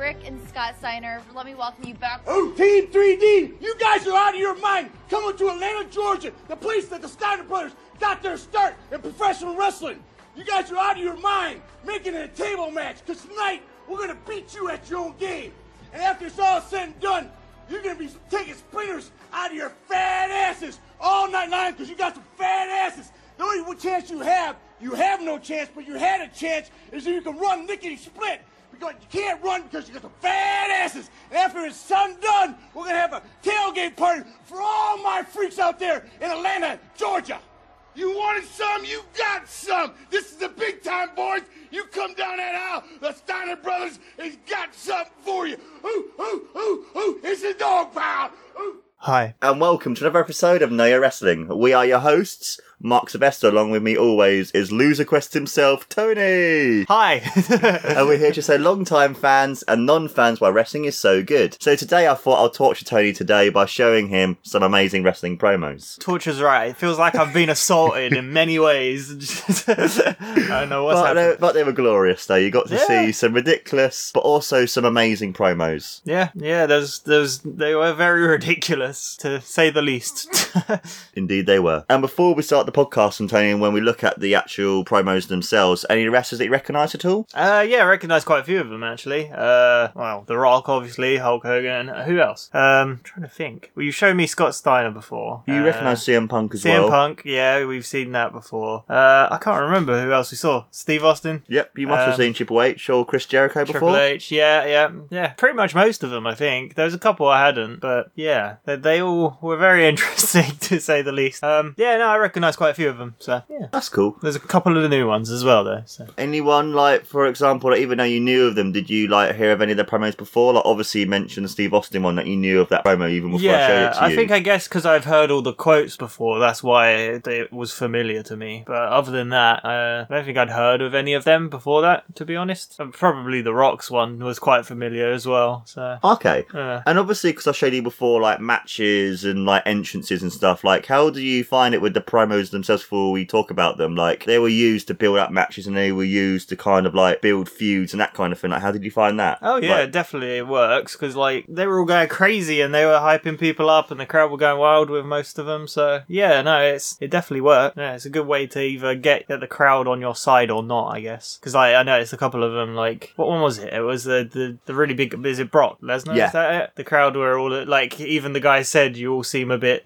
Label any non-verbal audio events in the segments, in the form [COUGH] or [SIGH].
Rick and Scott Steiner. Let me welcome you back. Oh, Team 3D, you guys are out of your mind. Coming to Atlanta, Georgia, the place that the Steiner brothers got their start in professional wrestling. You guys are out of your mind, making it a table match, because tonight we're going to beat you at your own game. And after it's all said and done, you're going to be taking splinters out of your fat asses all night long because you got some fat asses. The only chance you have, you have no chance, but you had a chance, is if you can run lickety split. Because you can't run because you got some fat asses. And after it's done, done, we're going to have a tailgate party for all my freaks out there in Atlanta, Georgia. You wanted some, you got some. This is the big time, boys. You come down that aisle, the Steiner brothers has got something for you. Ooh, ooh, ooh, ooh, it's a dog pound. Ooh. Hi. And welcome to another episode of Know Your Wrestling. We are your hosts, Mark Sylvester. Along with me always is Loser Quest himself, Tony. Hi. [LAUGHS] and we're here to say long-time fans and non-fans why wrestling is so good. So today I thought I'll torture Tony today by showing him some amazing wrestling promos. Torture's right. It feels like I've been assaulted in many ways. [LAUGHS] I don't know what's But they, happening. but they were glorious though. You got to Yeah. see some ridiculous, but also some amazing promos. Yeah, yeah. There's, there's, they were very ridiculous to say the least. [LAUGHS] Indeed, they were. And before we start the podcast, Tony, when we look at the actual promos themselves, any wrestlers that you recognise at all? uh, yeah, I recognise quite a few of them actually. Uh, well, The Rock, obviously, Hulk Hogan. Who else? Um, trying to think. Well, you showed me Scott Steiner before. You Uh, recognise CM Punk as CM well. CM Punk, yeah, we've seen that before. Uh, I can't remember who else we saw. Steve Austin, Yep, you must have Um, seen Triple H or Chris Jericho before. Triple H, yeah, yeah, yeah. Pretty much most of them, I think. There was a couple I hadn't, but yeah, they, they all were very [LAUGHS] interesting to say the least. Um, yeah, no, I recognise quite a few of them. So yeah, That's cool. there's a couple of the new ones as well, though. So Anyone like, for example, like, even though you knew of them, did you like hear of any of their promos before? Like, obviously, you mentioned the Steve Austin one that you knew of that promo even before I showed it to you. I think I guess because I've heard all the quotes before, that's why it, it was familiar to me. But other than that, uh, I don't think I'd heard of any of them before that. To be honest, Uh, probably the Rocks one was quite familiar as well. So. Okay. Uh, And obviously, because I showed you before, like matches and like entrances and stuff. Like, how do you find it with the promos themselves? Before we talk about them, like they were used to build up matches and they were used to kind of like build feuds and that kind of thing. Like, how did you find that? Oh yeah, Like, definitely it works because like they were all going crazy and they were hyping people up and the crowd were going wild with most of them. So yeah, no, it's it definitely worked. Yeah, it's a good way to either get, get the crowd on your side or not, I guess. Because I I noticed a couple of them. Like what one was it? It was the the, the really big. Is it Brock Lesnar? Yeah. Is that it? The crowd were all like even the guy said you all seem a bit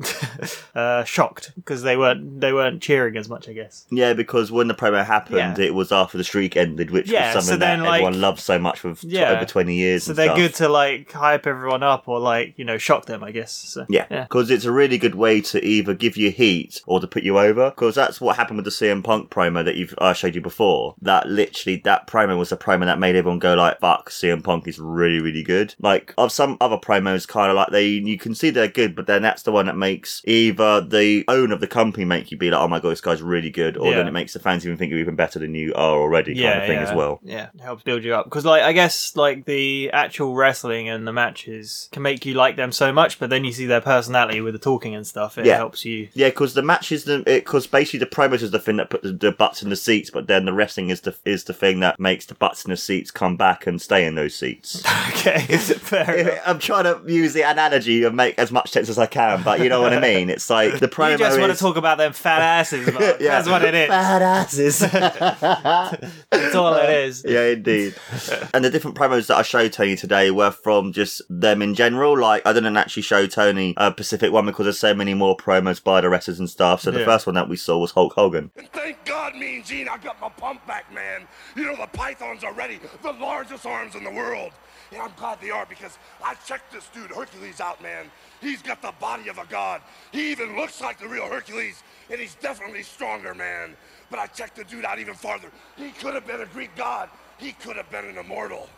[LAUGHS] uh, shocked because they weren't they weren't cheering as much. I guess. Yeah, because when the promo happened, Yeah. it was after the streak ended, which Yeah, was so then, that like- everyone loved so much for t- Yeah. over twenty years. So and they're stuff. good to like hype everyone up or like you know shock them. I guess. So, Yeah, Yeah. because it's a really good way to either give you heat or to put you over. Because that's what happened with the CM Punk promo that you've I showed you before. That literally that promo was the promo that made everyone go like, "Fuck, CM Punk is really really good." Like of some other promos, kind of like they you can see they're good, but then that's the one that makes either the owner of the company make you be like, "Oh my god, this guy's really good," or Yeah. then it makes the fans even think you're even better than you are already, kind of thing as well. Yeah, it helps build you up because, like, I guess like the actual wrestling and the matches can make you like them so much, but then you see their personality with the talking and stuff. It helps you. Yeah, because the matches, it because basically the promos is the thing that put the, the butts in the seats, but then the wrestling is the is the thing that makes the butts in the seats come back and stay in those seats. [LAUGHS] okay, [LAUGHS] fair [LAUGHS] enough. I'm trying to use the analogy and make as much sense as I can, but you know what I mean. It's like the promo You just want to talk about them fat asses. Mark. [LAUGHS] Yeah. That's what it is. Bad asses. [LAUGHS] That's all it is. [LAUGHS] yeah, indeed. and the different promos that I showed Tony today were from just them in general. Like I didn't actually show Tony a Pacific one because there's so many more promos by the wrestlers and stuff. So the Yeah. first one that we saw was Hulk Hogan. And thank God, Mean Gene, I got my pump back, man. You know, the pythons are ready, the largest arms in the world. And I'm glad they are because I checked this dude, Hercules, out, man. He's got the body of a god. He even looks like the real Hercules, and he's definitely stronger, man. But I checked the dude out even farther. He could have been a Greek god, he could have been an immortal.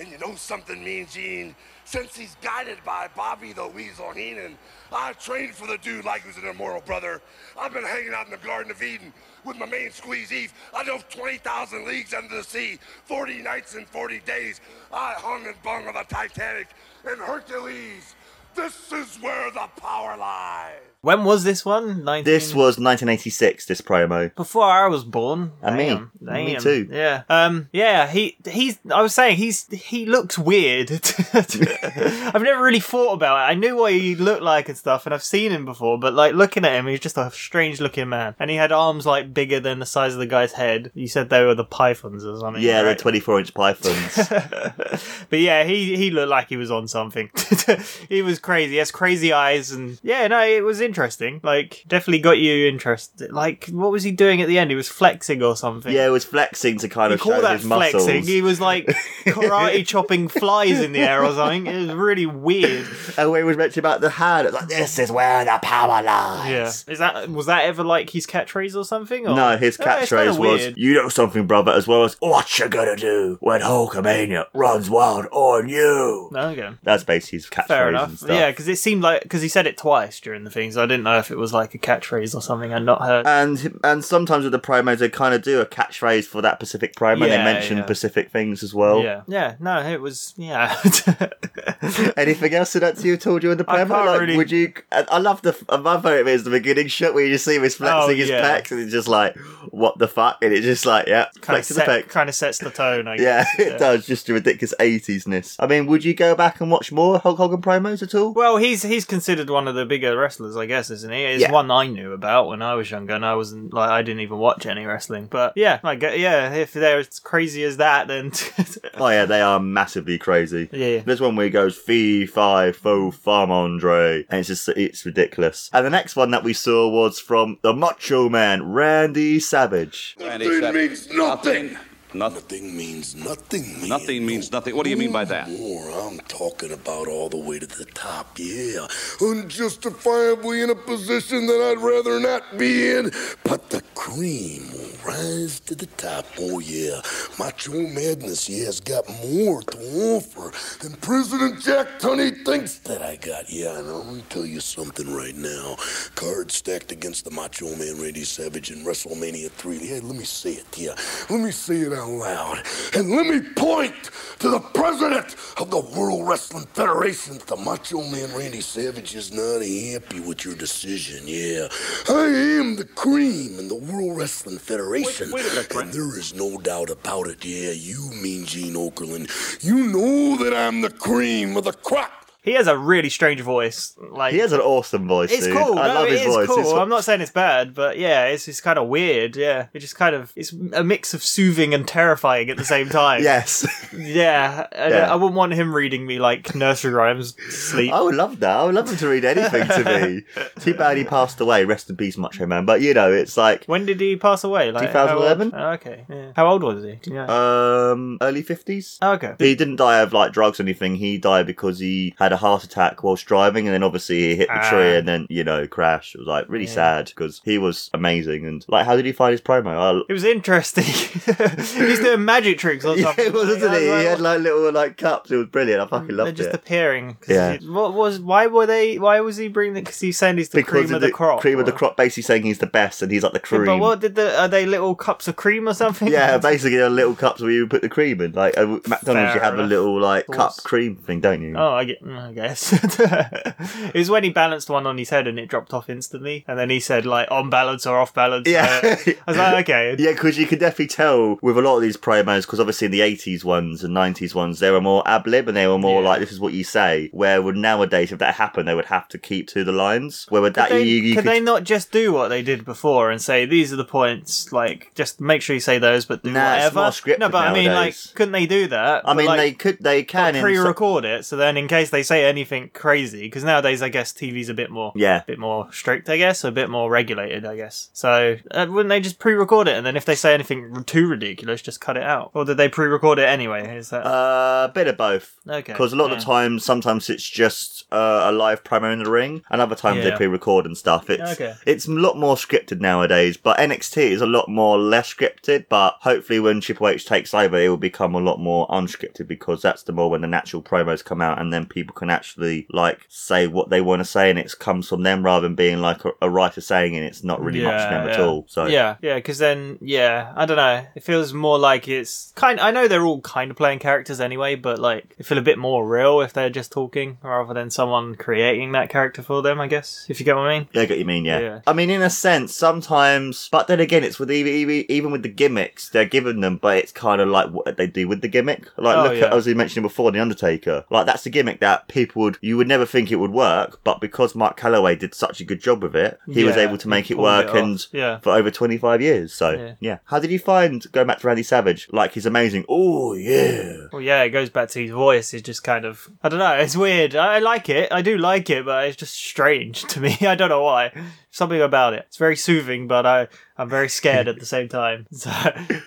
And you know something, Mean Gene? Since he's guided by Bobby the Weasel Heenan, I trained for the dude like he was an immortal brother. I've been hanging out in the Garden of Eden with my main squeeze Eve. I dove 20,000 leagues under the sea, 40 nights and 40 days. I hung and bung on the Titanic and Hercules. This is where the power lies. When was this one? 19... This was 1986. This promo. before I was born. And me. Damn, Me too. Yeah. Um. Yeah. He. He's. I was saying he's. He looks weird. [LAUGHS] I've never really thought about it. I knew what he looked like and stuff, and I've seen him before. But like looking at him, he's just a strange looking man, and he had arms like bigger than the size of the guy's head. You said they were the pythons or something. Yeah, right? the 24 inch pythons. [LAUGHS] but yeah, he he looked like he was on something. [LAUGHS] he was crazy. He has crazy eyes, and yeah, no, it was interesting. Like, definitely got you interested. Like, what was he doing at the end? He was flexing or something. yeah, it was flexing to kind You of call show that his muscles. flexing? He was like [LAUGHS] karate chopping flies in the air or something. It was really weird. And when he was mentioning about the hand, it's like, this is where the power lies. Yeah, is that was that ever like his catchphrase or something? Or? No, his Oh, it's catchphrase was, weird. you know something, brother, as well as, what you gonna do when Hulkamania runs wild on you? Okay. That's basically his catchphrase Fair and enough. stuff. Yeah, because it seemed like because he said it twice during the thing, so I didn't know if it was like a catchphrase or something I'd not heard. And and sometimes with the promos, they kind of do a catchphrase for that specific promo. Yeah, they mention yeah. specific things as well. yeah, yeah. No, it was yeah. [LAUGHS] Anything else that to you told you in the I promo? can't Like, really- would you? I I love the. My favorite bit is the beginning shot where you just see him oh, flexing Oh, his yeah. pecs, and it's just like, what the fuck? And it's just like, yeah, kind of flexing the set, pecs. kind of sets the tone. I Yeah, guess. [LAUGHS] it does. Just a ridiculous 80s-ness. I mean, would you go back and watch more Hulk Hogan promos at all? Well, he's he's considered one of the bigger wrestlers, I guess, isn't he? It's Yeah. one I knew about when I was younger, and I wasn't like I didn't even watch any wrestling. But yeah, I get yeah. If they're as crazy as that, then [LAUGHS] Oh yeah, they are massively crazy. yeah. There's one where he goes fee fi fo fum Andre, and it's just it's ridiculous. And the next one that we saw was from the Macho Man Randy Savage. Randy Nothing Savage. means nothing. Nothing. Nothing means nothing. Nothing means nothing. What do you mean by that? More, I'm talking about all the way to the top, yeah. Unjustifiably in a position that I'd rather not be in. But the cream will rise to the top, oh yeah. Macho Madness, yeah, has got more to offer than President Jack Tunney thinks that I got. Yeah, and I'm gonna tell you something right now. Cards stacked against the Macho Man Randy Savage in WrestleMania 3. Yeah, let me say it, yeah. Let me say it out loud. And let me point to the president of the World Wrestling Federation. The Macho Man Randy Savage is not happy with your decision, yeah. I am the cream in the World Wrestling Federation. Wait- wait a minute, and there is no doubt about it, yeah. You mean Gene Okerlund. You know that I'm the cream of the crop. He has a really strange voice. Like He has an awesome voice. It's dude. cool. I no, love his is voice. cool. It's- I'm not saying it's bad, but yeah, it's just kind of weird. Yeah, it just kind of it's a mix of soothing and terrifying at the same [LAUGHS] time. Yes, yeah. I, Yeah. I wouldn't want him reading me like nursery rhymes sleep. I would love that. I would love him to read anything to me. [LAUGHS] Too bad he passed away. Rest in peace, Macho Man. But you know, it's like When did he pass away? Like 2011? Oh, okay. Yeah. How old was he? Do you know? um early fifties. Oh, okay. He didn't die of like drugs or anything. He died because he had a heart attack whilst driving, and then obviously he hit the Ah. tree and then you know crashed. It was like really sad because he was amazing. And like, how did you find his promo? It was interesting. [LAUGHS] He's doing magic tricks or something. [LAUGHS] yeah, it was, Like, wasn't I he? He had like little like cups. It was brilliant. I fucking it. They're loved just it. appearing. 'cause Yeah. he- what was? Why were they? Why was he bringing? Because he's saying he's the because cream of the, crop. cream of the crop, basically saying he's the best, and he's like the Yeah, cream. but what did the? Are they little cups of cream or something? Yeah, [LAUGHS] basically they're little cups where you put the cream in. Like uh, McDonald's, Fair you have a little like cup cream thing, don't you? Oh, I get. I guess [LAUGHS] it was when he balanced one on his head and it dropped off instantly, and then he said like on balance or off balance. Yeah. Uh, I was like, okay. [LAUGHS] Yeah, because you can definitely tell with a lot of these promos, because obviously in the 80s ones and 90s ones, they were more ab lib and they were more Yeah. like, this is what you say. Where would nowadays, if that happened, they would have to keep to the lines. Where with that, Could they, you, you could could. they not just do what they did before and say these are the points? Like, just make sure you say those, but do Nah, whatever. no, but I mean, like, couldn't they do that? I mean, like, they could, they can. pre-record it, so then in case they say anything crazy, because nowadays I guess TV's a bit more, Yeah. a bit more strict, I guess, a bit more regulated, I guess. So uh, wouldn't they just pre-record it, and then if they say anything too ridiculous, just cut it out? Or did they pre-record it anyway? Is that Uh, a bit of both. okay? Because a lot of yeah. the time, sometimes it's just uh, a live promo in the ring, and other times they pre-record and stuff. It's Okay. it's a lot more scripted nowadays, but NXT is a lot more less scripted. But hopefully, when Triple H takes over, it will become a lot more unscripted because that's the more when the natural promos come out, and then people can actually like say what they want to say and it comes from them rather than being like a, a writer saying and it's not really much them at all. So yeah, yeah, because then yeah, I don't know. It feels more like it's kind. I know they're all kind of playing characters anyway, but like it feel a bit more real if they're just talking rather than someone creating that character for them. I guess if you get what I mean. Yeah, I get what you mean. Yeah. Yeah. I mean, in a sense, sometimes, but then again, it's with even, even with the gimmicks they're giving them, but it's kind of like what they do with the gimmick. Like, Oh, look yeah. at as we mentioned before, the Undertaker. Like that's the gimmick that people would you would never think it would work, but because Mark Calaway did such a good job with it, he was able to make it work, it and Yeah. for over twenty five years. So Yeah. yeah. How did you find going back to Randy Savage? Like he's amazing. Oh yeah. Well, yeah, it goes back to his voice. It's just kind of I don't know. It's weird. I, I like it. I do like it, but it's just strange [LAUGHS] to me. I don't know why. Something about it. It's very soothing, but I I'm very scared at the same time. [LAUGHS] So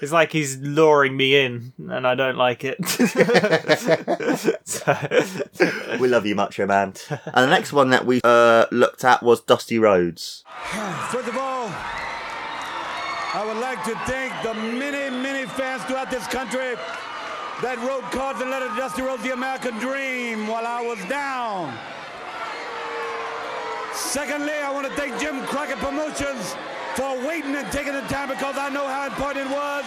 it's like he's luring me in, and I don't like it. [LAUGHS] so, We love you, Macho Man. and the next one that we uh, looked at was Dusty Rhodes. First of all, I would like to thank the many, many fans throughout this country that wrote cards and letters to Dusty Rhodes, the American Dream, while I was down. Secondly, I want to thank Jim Crockett Promotions for waiting and taking the time because I know how important it was.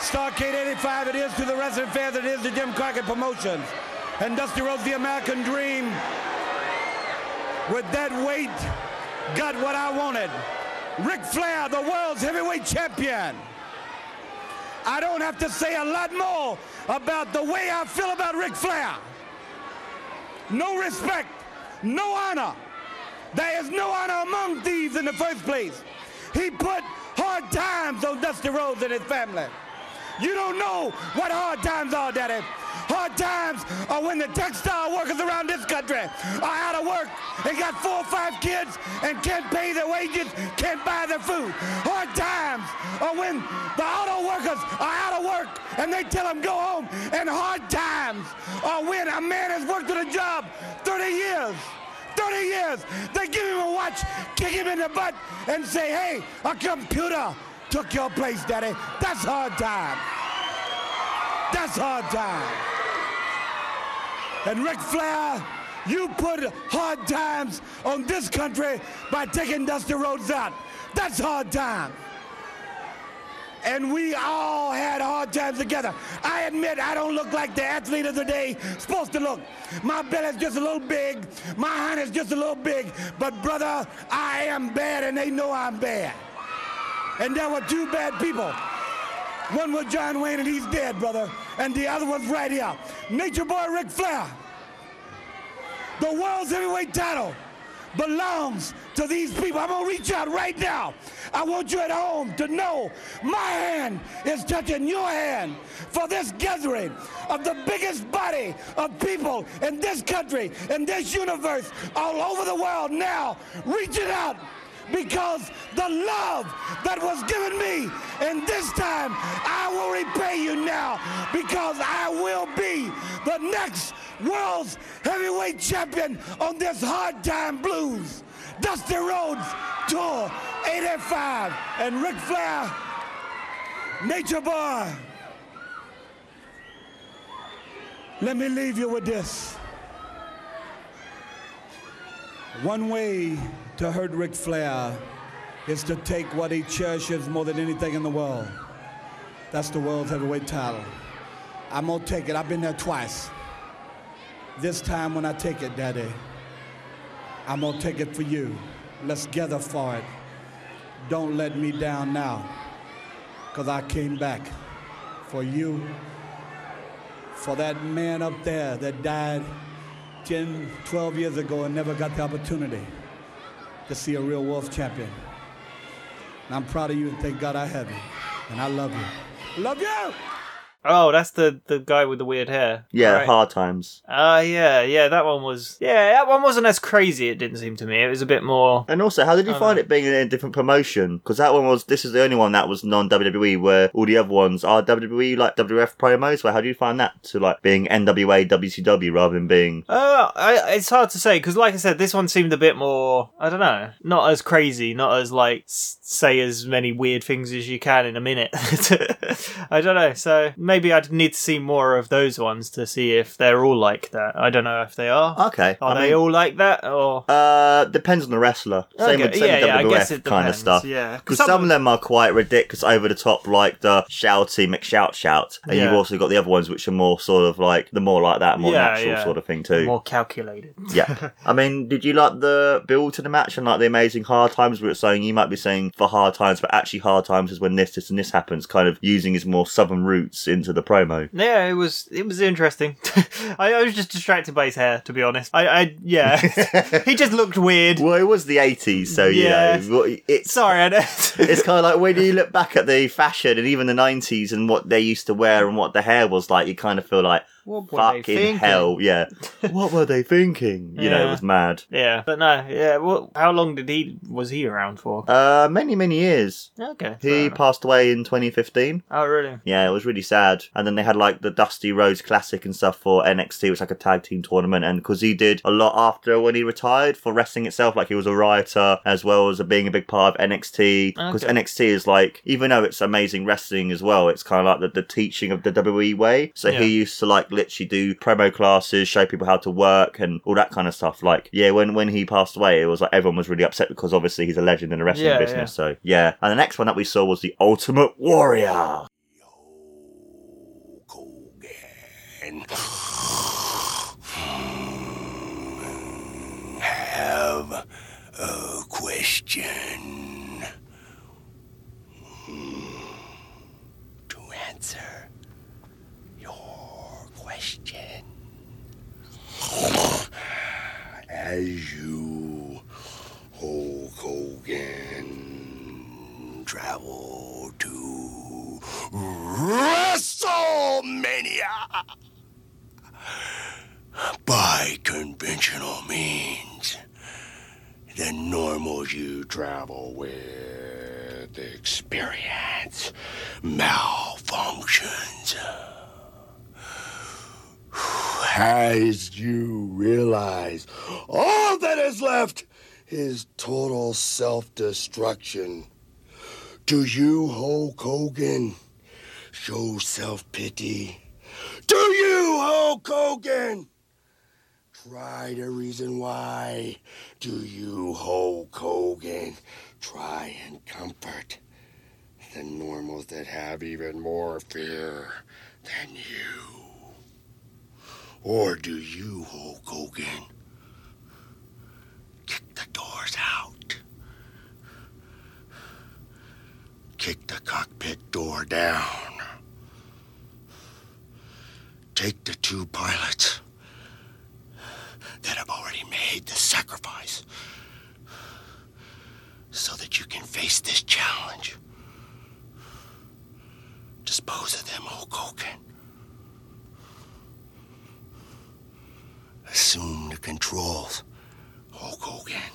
Starcade 85 it is to the wrestling fans, it is to Jim Crockett Promotions. And Dusty Rhodes, the American Dream, with that wait, got what I wanted. Ric Flair, the world's heavyweight champion. I don't have to say a lot more about the way I feel about Ric Flair. No respect, no honor. There is no honor among thieves in the first place. He put hard times on Dusty Rhodes and his family. You don't know what hard times are, Daddy. Hard times are when the textile workers around this country are out of work and got four or five kids and can't pay their wages, can't buy their food. Hard times are when the auto workers are out of work and they tell them go home. And hard times are when a man has worked at a job 30 years. 30 years. They give him a watch, kick him in the butt, and say, hey, a computer took your place, Daddy. That's hard time. That's hard time. And Ric Flair, you put hard times on this country by taking Dusty Rhodes out. That's hard time. And we all had hard times together. I admit I don't look like the athlete of the day supposed to look. My belly's just a little big, my hand is just a little big. But brother, I am bad and they know I'm bad. And there were two bad people. One was John Wayne and he's dead, brother. And the other one's right here. Nature Boy Ric Flair. The world's heavyweight title belongs to these people. I'm gonna reach out right now. I want you at home to know my hand is touching your hand for this gathering of the biggest body of people in this country, in this universe, all over the world now. Reach it out because the love that was given me and this time I will repay you now because I will be the next world's heavyweight champion on this hard time blues. Dusty Rhodes Tour 85 and Ric Flair, Nature Boy. Let me leave you with this. One way to hurt Ric Flair is to take what he cherishes more than anything in the world. That's the world's heavyweight title. I'm gonna take it. I've been there twice. This time when I take it, Daddy, I'm gonna take it for you. Let's gather for it. Don't let me down now, because I came back for you, for that man up there that died 10, 12 years ago and never got the opportunity to see a real Wolf champion. And I'm proud of you and thank God I have you. And I love you. Love you! Oh, that's the the guy with the weird hair. Yeah, Right. hard times. Ah, yeah, yeah. That one was. Yeah, that one wasn't as crazy. It didn't seem to me. It was a bit more. And also, how did you find no. it being in a different promotion? Because that one was, this is the only one that was non WWE, where all the other ones are WWE, like WF promos. Where how do you find that to like being NWA, WCW rather than being. Uh, I, it's hard to say because, like I said, this one seemed a bit more. I don't know, not as crazy, not as like say as many weird things as you can in a minute. [LAUGHS] I don't know. So maybe I'd need to see more of those ones to see if they're all like that. I don't know if they are. Okay. Are I they mean- all like that or? Uh, depends on the wrestler. Same Okay, with, same yeah, yeah, I WWF guess it kind of depends, stuff. yeah. 'Cause because some some, of- them are quite ridiculous, over the top, like the shouty McShout shout, and you've Yeah. also got the other ones which are more sort of like the more like that, more Yeah, natural yeah. sort of thing too. More calculated. yeah. [LAUGHS] I mean, did you like the build to the match and like the amazing hard times? We were saying you might be saying for hard times, but actually hard times is when this, this, and this happens. Kind of using his more southern roots into the promo. Yeah, it was it was interesting. [LAUGHS] I, I was just distracted by his hair, to be honest. I, I yeah, [LAUGHS] he just looked weird. Well, it was the eighties, so Yeah. you know it's Sorry, I know. it's kind of like when you [LAUGHS] look back at the fashion and even the 90s and what they used to wear and what the hair was like, you kind of feel like, What were they fucking thinking? hell, yeah. [LAUGHS] what were they thinking? You know, it Yeah. was mad. yeah, but no, yeah. Well, how long did he was he around for? Uh, many, many years. Okay, fair He enough. passed away in 2015. Oh, really? Yeah, it was really sad. And then they had like the Dusty Rhodes Classic and stuff for NXT, which was like a tag team tournament. And because he did a lot after when he retired for wrestling itself, like he was a writer as well as being a big part of NXT. Because Okay. NXT is like, even though it's amazing wrestling as well, it's kind of like the, the teaching of the WWE way. So Yeah. he used to like literally do promo classes, show people how to work and all that kind of stuff. Like, yeah, when, when he passed away, it was like everyone was really upset because obviously he's a legend in the wrestling Yeah, business. So yeah. And the next one that we saw was the Ultimate Warrior. have a question to answer your question. As you, Hulk Hogan, travel to WrestleMania by conventional means. The normals you travel with experience malfunctions. As you realize all that is left is total self destruction. Do you, Hulk Hogan, show self pity? Do you, Hulk Hogan? Try to reason why. Do you, Hulk Hogan, try and comfort the normals that have even more fear than you? Or do you, Hulk Hogan, kick the doors out? Kick the cockpit door down. Take the two pilots that have already made the sacrifice so that you can face this challenge. Dispose of them, Hulk Hogan. Assume the controls, Hulk Hogan.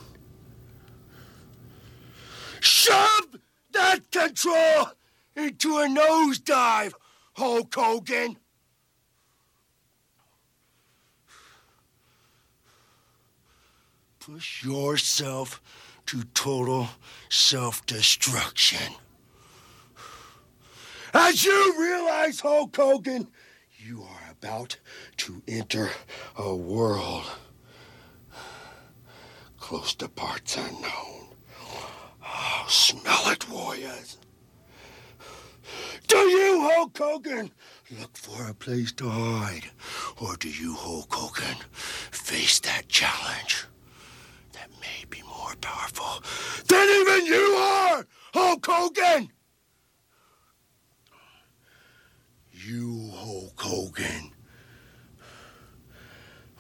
Shove that control into a nosedive, Hulk Hogan. Push yourself to total self destruction. As you realize, Hulk Hogan, you are about to enter a world close to parts unknown. Oh, smell it, warriors. Do you, Hulk Hogan, look for a place to hide? Or do you, Hulk Hogan, face that challenge that may be more powerful than even you are, Hulk Hogan? You, Hulk Hogan,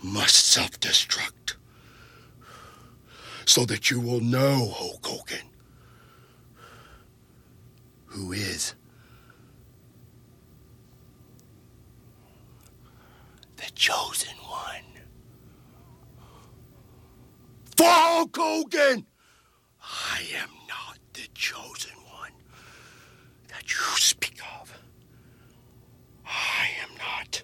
must self destruct so that you will know, Hulk Hogan, who is the chosen one. For Hulk Hogan, I am not the chosen one that you speak of. I am not.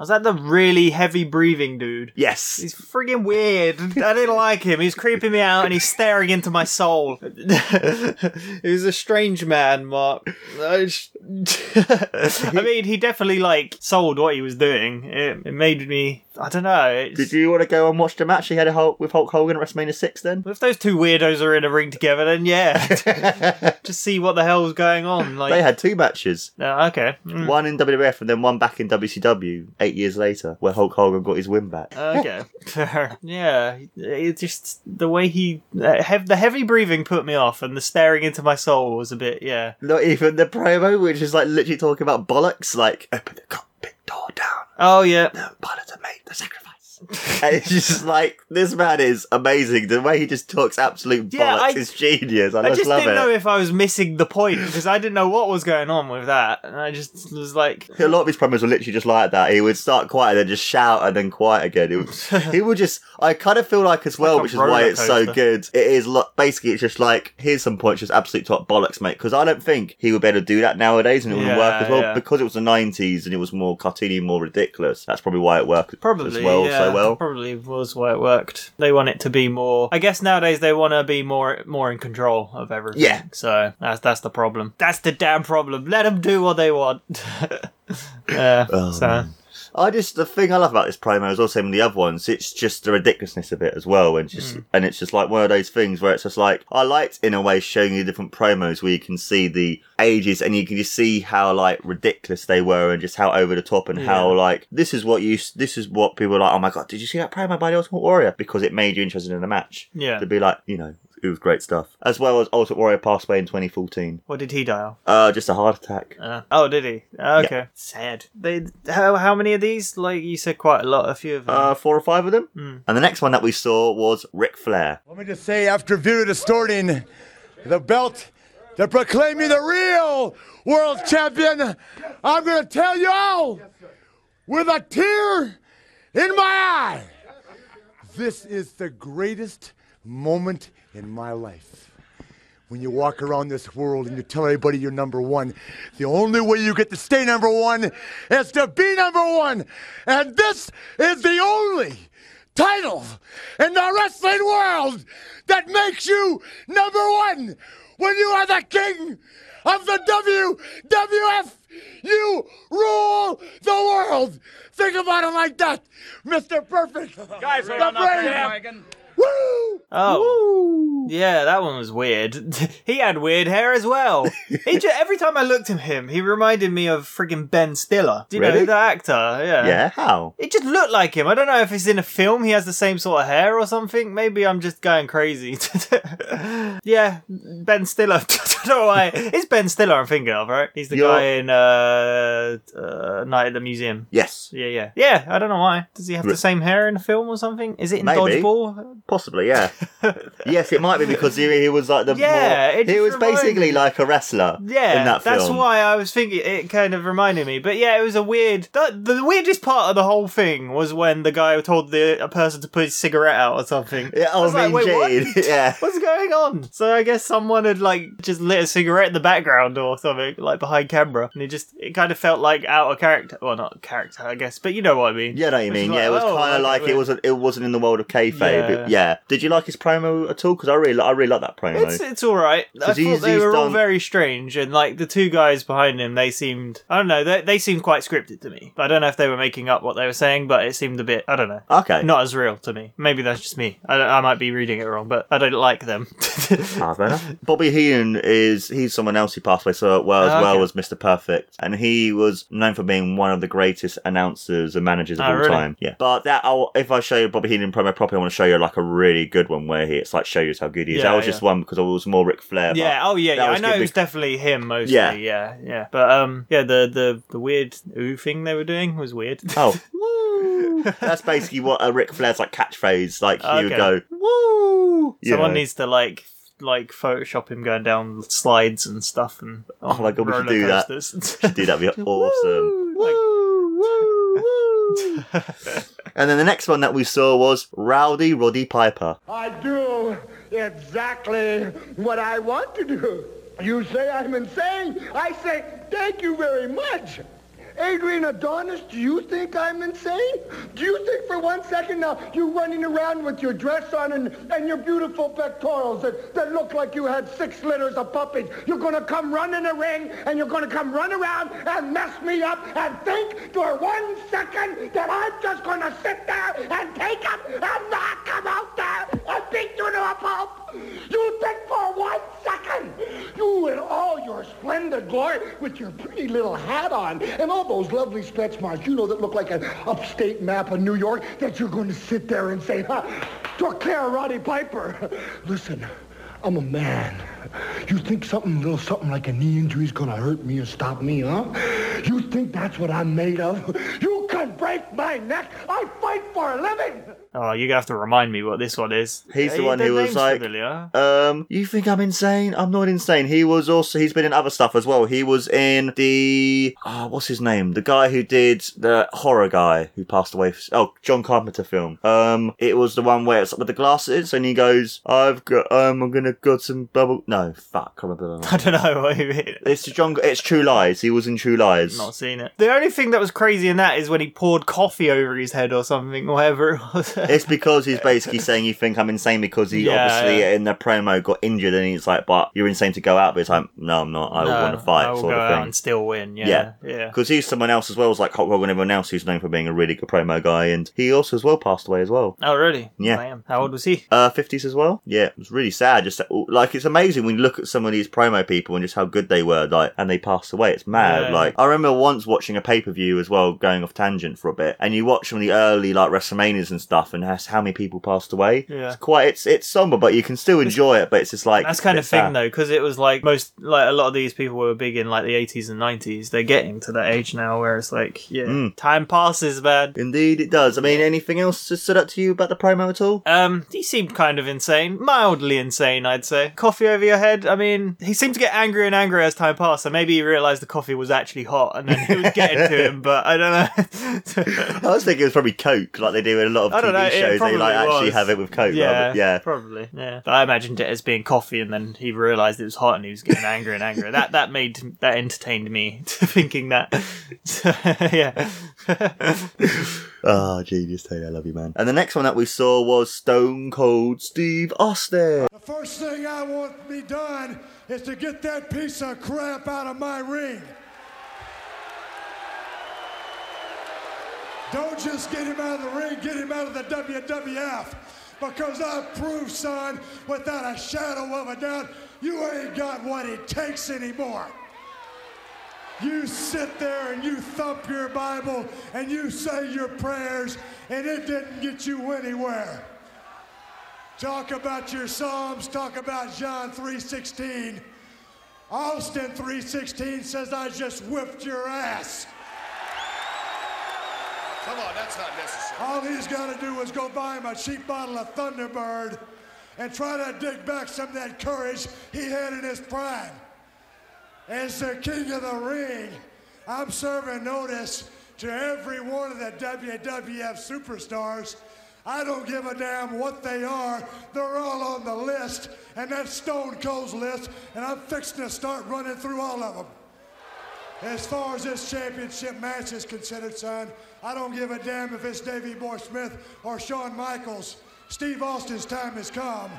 Was that the really heavy breathing dude? Yes. He's friggin' weird. I didn't like him. He's creeping me out and he's staring into my soul. [LAUGHS] he was a strange man, Mark. I just- [LAUGHS] I mean, he definitely like sold what he was doing. It, it made me. I don't know. It's, Did you want to go and watch the match he had a Hulk, with Hulk Hogan at WrestleMania 6 then? If those two weirdos are in a ring together, then yeah, [LAUGHS] just see what the hell's going on. Like, They had two matches. Uh, okay, Mm, One in WWF and then one back in WCW eight years later, where Hulk Hogan got his win back. okay, [LAUGHS] yeah. It just the way he uh, hev- the heavy breathing put me off, and the staring into my soul was a bit yeah. Not even the promo, which is like literally talking about bollocks, like open the cockpit door down. Oh yeah, The pilots have made the sacrifice. [LAUGHS] and it's just like this man is amazing. The way he just talks absolute Yeah, bollocks I- is genius. I, just love it I just, didn't it. know if I was missing the point because I didn't know what was going on with that, and I just was like, A lot of his promos were literally just like that. He would start quiet and then just shout and then quiet again. It was, [LAUGHS] he would just. I kind of feel like as well, like which is why it's so good. It is lo- basically it's just like here's some points, just absolute top bollocks, mate. Because I don't think he would be able to do that nowadays, and it would Yeah, work as well yeah. because it was the '90s and it was more cartoony, more ridiculous. That's probably why it worked Probably as well yeah, so well. Probably was why it worked. They want it to be more. I guess nowadays they want to be more more in control of everything. Yeah. So that's that's the problem. That's the damn problem. Let them do what they want. [LAUGHS] yeah. Oh, so. I just the thing I love about this promo is also in the other ones. It's just the ridiculousness of it as well, and just Mm. and it's just like one of those things where it's just like I liked in a way showing you different promos where you can see the ages and you can just see how like ridiculous they were and just how over the top and how like this is what you this is what people are like. Oh my god, did you see that promo by the Ultimate Warrior? Because it made you interested in the match. Yeah. to be like you know. It was great stuff, as well as Ultimate Warrior passed away in 2014. what did he die of? Uh, just a heart attack. Uh, oh, did he? Okay. Sad. They how how many of these? Like you said, quite a lot. A few of them. Uh, four or five of them. Hmm. And the next one that we saw was Ric Flair. Let me just say, after Vito distorting the belt to proclaim me the real world champion, I'm going to tell you all with a tear in my eye this is the greatest moment in my life. When you walk around this world and you tell everybody you're number one, the only way you get to stay number one is to be number one. And this is the only title in the wrestling world that makes you number one. When you are the king of the WWF, you rule the world. Think about it like that, Mr. Perfect. Guys, the brave. Woo! Oh, yeah, that one was weird. [LAUGHS] he had weird hair as well. he ju- every time I looked at him, he reminded me of friggin' Ben Stiller. Do you Really? know the actor? Yeah. Yeah, how? It just looked like him. I don't know if it's in a film. He has the same sort of hair or something. Maybe I'm just going crazy. [LAUGHS] yeah, Ben Stiller. [LAUGHS] I don't know why. It's Ben Stiller I'm thinking of, right? He's the You're- guy in uh, uh, Night at the Museum. Yes, Yeah, yeah, yeah. I don't know why. Does he have the same hair in the film or something? Is it in Maybe. Dodgeball? Possibly. Yeah. [LAUGHS] yes, it might be because he, he was like the Yeah, more, it he was basically reminded- like a wrestler. Yeah, in that that's why I was thinking it kind of reminded me. But yeah, it was a weird. The, the weirdest part of the whole thing was when the guy told the a person to put his cigarette out or something. Yeah, I oh, was like, Mean "Wait, what?" [LAUGHS] Yeah. What's going on? So I guess someone had like just lit a cigarette in the background or something, like behind camera, and it just it kind of felt like out of character. Well, not character, I guess, but you know what I mean. Yeah, I know what you mean. like, yeah, it was oh, kind of like okay, it wasn't. It wasn't in the world of kayfabe. Yeah. But yeah. Did you like his promo at all? Because I really, I really like that promo. It's it's all right. I thought he's- they he's were all very strange, and like the two guys behind him, they seemed I don't know. They they seemed quite scripted to me. I don't know if they were making up what they were saying, but it seemed a bit I don't know. okay. Not as real to me. Maybe that's just me. I, I might be reading it wrong, but I don't like them. Ah. [LAUGHS] Bobby Heenan is he's someone else who passed away so well as Ah, well as Mr. Perfect, and he was known for being one of the greatest announcers and managers of Oh, all really? time. Yeah, but that I'll, if I show you Bobby Heenan promo properly, I want to show you like a really good one where he it's like show you how good he is. Yeah, that was yeah. just one because it was more Ric Flair. yeah. Oh yeah. Yeah. I know good it was definitely him mostly. Yeah. Yeah. Yeah. But um. Yeah. The the the weird ooh thing they were doing was weird. Oh, [LAUGHS] woo! [LAUGHS] That's basically what a Ric Flair's like catchphrase. Like he would go woo. you Someone know. needs to like like Photoshop him going down slides and stuff and Oh my God, we should do that. coasters. do that'd be [LAUGHS] awesome. And then the next one that we saw was Rowdy Roddy Piper. I do exactly what I want to do. You say I'm insane. I say thank you very much. Adrian Adonis, do you think I'm insane? Do you think for one second now you're running around with your dress on and, and your beautiful pectorals that, that look like you had six litters of puppies, you're gonna come run in the ring and you're gonna come run around and mess me up and think for one second that I'm just gonna sit there and take him and not come out there and beat you to a pulp? You think for one second, you in all your splendid glory, with your pretty little hat on, and all those lovely stretch marks, you know, that look like an upstate map of New York, that you're going to sit there and say, huh, Dorcare Roddy Piper. [LAUGHS] Listen, I'm a man. You think something, little something like a knee injury is going to hurt me or stop me, huh? You think that's what I'm made of? You can break my neck. I fight for a living. Oh, you're gonna have to remind me what this one is. He's the Eh, one who was like, familiar. um, you think I'm insane? I'm not insane. He was also, he's been in other stuff as well. He was in the, oh, what's his name? The guy who did the horror guy who passed away. Oh, John Carpenter film. Um, it was the one where it's with the glasses and he goes, I've got, um, I'm gonna got some bubble. No, fuck, I remember. the [LAUGHS] I don't know what you mean. It's John, it's True Lies. He was in True Lies. Not seen it. The only thing that was crazy in that is when he poured coffee over his head or something, whatever it was. [LAUGHS] It's because he's basically saying you think I'm insane because he Yeah, obviously yeah. in the promo got injured and he's like, but you're insane to go out. But it's like, no, I'm not. I No, want to fight, I will sort go of out thing. and still win. Yeah, Yeah. yeah. Because he's someone else as well, as like Hulk Hogan and everyone else who's known for being a really good promo guy, and he also as well passed away as well. Oh, really? Yeah. Damn. How old was he? Uh, 50s as well. Yeah, it was really sad. Just like it's amazing when you look at some of these promo people and just how good they were, like, and they passed away. It's mad. Yeah. Like I remember once watching a pay per view as well, going off tangent for a bit, and you watch some of the early like WrestleManias and stuff, and that's how many people passed away. Yeah. It's quite. It's it's somber, but you can still enjoy it. But it's just like That's kind of thing sad. though, because it was like most, like a lot of these people were big in like the 80s and 90s. They're getting to that age now where it's like, yeah, Mm. time passes, man. Indeed, it does. I mean, anything else that stood up to you about the promo at all? Um, he seemed kind of insane, mildly insane, I'd say. Coffee over head. I mean, he seemed to get angrier and angrier as time passed. So maybe he realised the coffee was actually hot, and then he was getting to him. [LAUGHS] But I don't know. I was thinking it was probably Coke, like they do in a lot of TV know. Shows. They like actually was. have it with Coke. Yeah, rather- yeah. probably. Yeah, but I imagined it as being coffee, and then he realised it was hot, and he was getting angrier and angrier. that that made that entertained me to [LAUGHS] thinking that. [LAUGHS] So, yeah. Oh, genius, Taylor. I love you, man. And the next one that we saw was Stone Cold Steve Austin. The first thing I want to be done is to get that piece of crap out of my ring. Don't just get him out of the ring, get him out of the WWF. Because I've proved, son, without a shadow of a doubt, you ain't got what it takes anymore. You sit there and you thump your Bible and you say your prayers, and it didn't get you anywhere. Talk about your Psalms, talk about John 3:16. Austin 3:16 says I just whipped your ass. Come on, that's not necessary. All he's got to do is go buy him a cheap bottle of Thunderbird and try to dig back some of that courage he had in his prime. As the king of the ring, I'm serving notice to every one of the WWF superstars. I don't give a damn what they are. They're all on the list, and that's Stone Cold's list, and I'm fixing to start running through all of them. As far as this championship match is considered, son, I don't give a damn if it's Davey Boy Smith or Shawn Michaels. Steve Austin's time has come.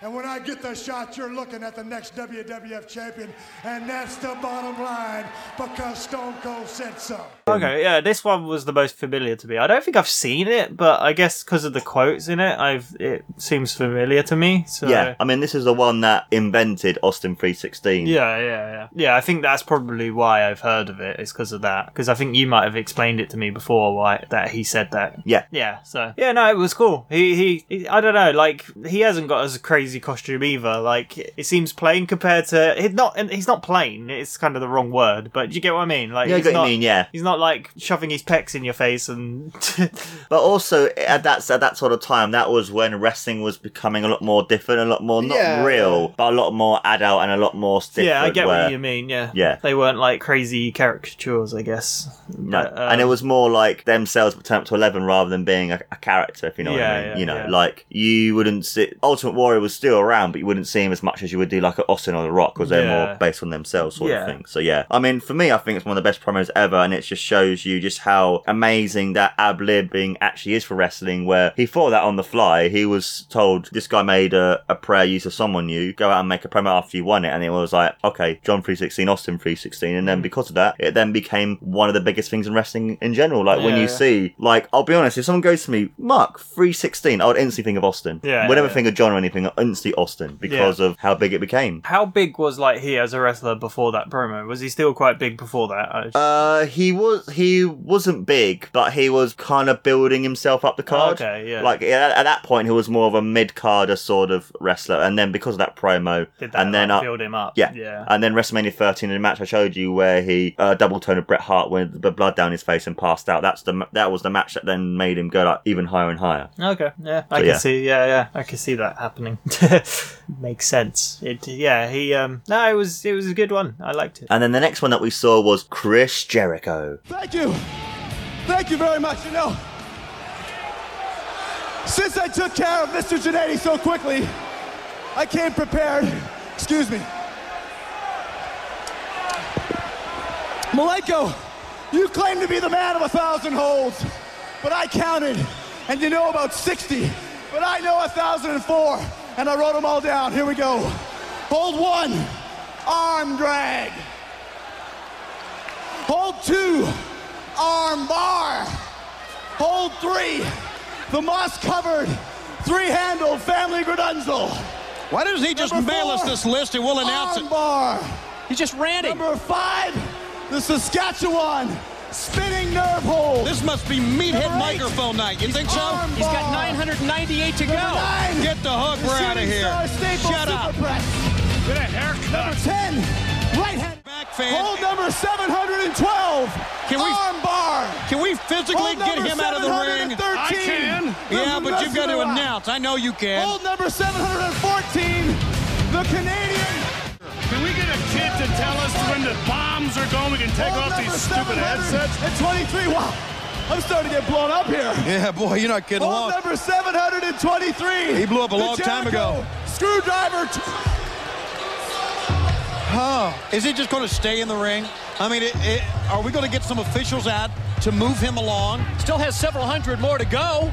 And when I get the shot, you're looking at the next WWF champion. And that's the bottom line because Stone Cold said so. Okay, yeah, this one was the most familiar to me. I don't think I've seen it, but I guess because of the quotes in it, I've it seems familiar to me. So Yeah, I mean, this is the one that invented Austin 316. Yeah, yeah, yeah. Yeah, I think that's probably why I've heard of it. Is because of that. Because I think you might have explained it to me before. Why that he said that. Yeah. Yeah. So yeah, no, it was cool. He, he he I don't know. Like he hasn't got as a crazy costume either. Like it seems plain compared to. He's not. and He's not plain. It's kind of the wrong word. But you get what I mean? Like Yeah, I he's not, you mean, yeah. He's not like shoving his pecs in your face and. [LAUGHS] But also at that at that sort of time, that was when wrestling was becoming a lot more different, a lot more not Yeah. real, but a lot more adult and a lot more different. yeah, I get where- what you mean. Yeah. Yeah. They weren't like crazy caricatures, I guess. No, But, and it um, was more like themselves but turned up to eleven rather than being a, a character. If you know Yeah, what I mean, you know, like you wouldn't see Ultimate Warrior was still around, but you wouldn't see him as much as you would do like an Austin or The Rock, because they're Yeah. more based on themselves, sort Yeah. of thing. So yeah, I mean, for me, I think it's one of the best promos ever, and it just shows you just how amazing that ab libbing actually is for wrestling. Where he thought that on the fly, he was told this guy made a, a prayer use of someone new, go out and make a promo after you won it, and it was like, okay, John three sixteen, Austin three sixteen, and Mm. then because of that, it then became one of the biggest things in wrestling in general. Like when Yeah, you see, like, I'll be honest, if someone goes to me, Mark three sixteen, I would instantly think of Austin. Yeah, Whenever yeah. Think of John or anything, I instantly Austin because of how big it became. How big was like he as a wrestler before that promo? Was he still quite big before that? I- Uh, he was he wasn't big, but he was kind of building himself up the card. Okay, yeah. Like at, at that point, he was more of a mid carder sort of wrestler, and then because of that promo, Did that and then like, uh, build him up? yeah, yeah. and then WrestleMania 13 in the match I showed you where he uh, double turned Bret Hart with the blood down his face and passed out. That's the ma- that was the match that then made him go like even higher and higher. Okay, yeah, I So, can yeah. see, yeah, yeah, I can see that happening. [LAUGHS] [LAUGHS] Makes sense. It, yeah, he, um, no, it was, it was a good one. I liked it. And then the next one that we saw was Chris Jericho. Thank you. Thank you very much. You know, since I took care of Mr. Jannetty so quickly, I came prepared. Excuse me. Malenko, you claim to be the man of a thousand holds, but I counted, and you know about 60, but I know a 1,004, and I wrote them all down. Here we go. Hold one, arm drag. Hold two, arm bar. Hold three, the moss covered, three handled family gradunzel. Why doesn't he just Number mail us this list and we'll announce arm it? bar. He's just ranting. Number five, the Saskatchewan spinning nerve hold. This must be meathead microphone night. You think so? arm He's got 998 to go. Number nine, Get the hook. We're out of here. star staple Shut up. superpress. Get a haircut. Number 10, right hand. Back fan. Hold number 712, Can we- arm bar. Can we physically Hold get him out of the ring? I can. the Yeah, but you've got to announce. I know you can. Hold number 714, the Canadian. Can we kid to tell us when the bombs are going? We can take Hold off these stupid headsets. 723. Wow, I'm starting to get blown up here. Yeah, boy, you're not kidding. Hold Long. number 723. He blew up a The long time ago. Screwdriver. T- Huh. Is he just going to stay in the ring? I mean, it, it, are we going to get some officials out to move him along? Still has several hundred more to go.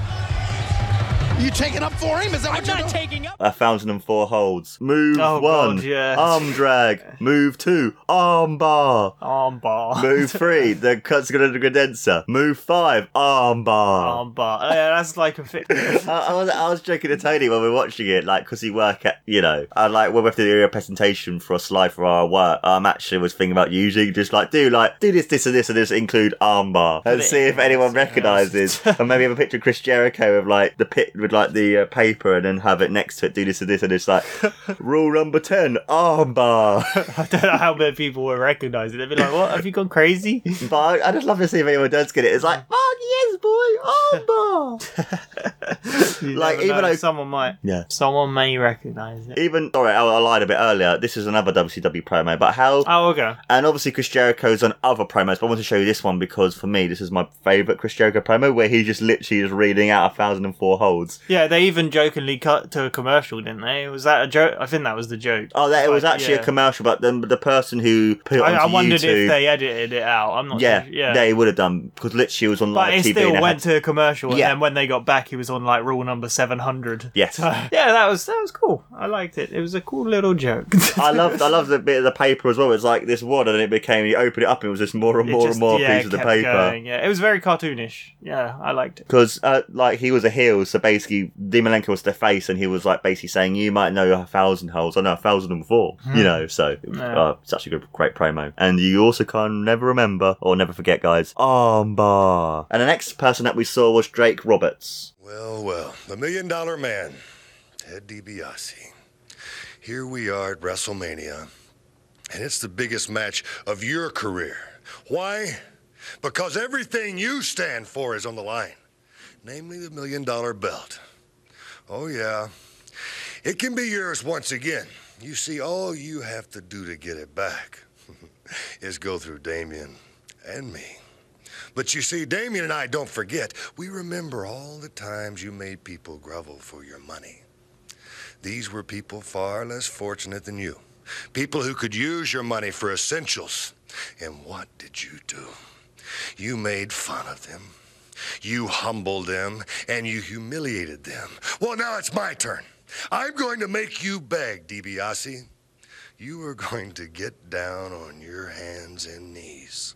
You taking up for him? Is that what I'm not taking up? A thousand and four holds. Move Oh, one. God, yeah. Arm drag. Move two. Arm bar. Arm bar. Move three. The cuts gonna the condenser. Move five. Arm bar. Arm bar. Oh, yeah, that's like a fit. [LAUGHS] I, I was I was joking to Tony when we were watching it, like, because he work at, you know, I like when we have to do a presentation for a slide for our work. I'm actually was thinking about using just like do like do this, this, and this, and this include armbar, and see if anyone recognises, and maybe have a picture of Chris Jericho with like the pit with like the uh, paper, and then have it next to it. Do this and this, and it's like [LAUGHS] rule number ten, armbar. [LAUGHS] I don't know how many people will recognise it. They'd be like, what? Have you gone crazy? [LAUGHS] but I, I just love to see if anyone does get it. It's like, oh yes, boy, armbar. Like, even though- someone might. Yeah. Someone may recognise it. Even sorry, I, I lied a bit earlier. This is another WCW promo, but how Oh, okay. And obviously, Chris Jericho's on other promos, but I want to show you this one because for me, this is my favourite Chris Jericho promo where he's just literally just reading out a thousand and four holds. Yeah, they even jokingly cut to a commercial, didn't they? Was that a joke? I think that was the joke. Oh, that it was Like, actually yeah. a commercial, but then the person who put it I, I wondered YouTube, if they edited it out. I'm not yeah, sure. Yeah. they would have done because literally it was on but live TV. still and it went had- to a commercial, and Yeah. then when they got back, he was on like rule number seven hundred. Yes. [LAUGHS] yeah, that was that was cool. I liked it. It was a cool little joke. [LAUGHS] I loved, I loved the bit of the paper as well. It's like this one, and then it became. You open it up, and it was just more and more just- and more yeah, pieces of the paper. going, Yeah, it was very cartoonish. Yeah, I liked it. because uh, like he was a heel, so basically Dean Malenko was the face, and he was like basically saying, "You might know a thousand holes, I know a thousand and four. You know, so it was, Yeah. uh, such a good, great promo. And you also can never remember or never forget, guys, armbar. And the next person that we saw was Jake Roberts. Well, well, the million dollar man, Ted DiBiase. Here we are at WrestleMania, and it's the biggest match of your career. Why? Because everything you stand for is on the line, namely the million dollar belt. Oh, yeah. It can be yours once again. You see, all you have to do to get it back [LAUGHS] is go through Damien and me. But you see, Damien and I don't forget. We remember all the times you made people grovel for your money. These were people far less fortunate than you. People who could use your money for essentials. And what did you do? You made fun of them. You humbled them and you humiliated them. Well, now it's my turn. I'm going to make you beg, DiBiase. You are going to get down on your hands and knees.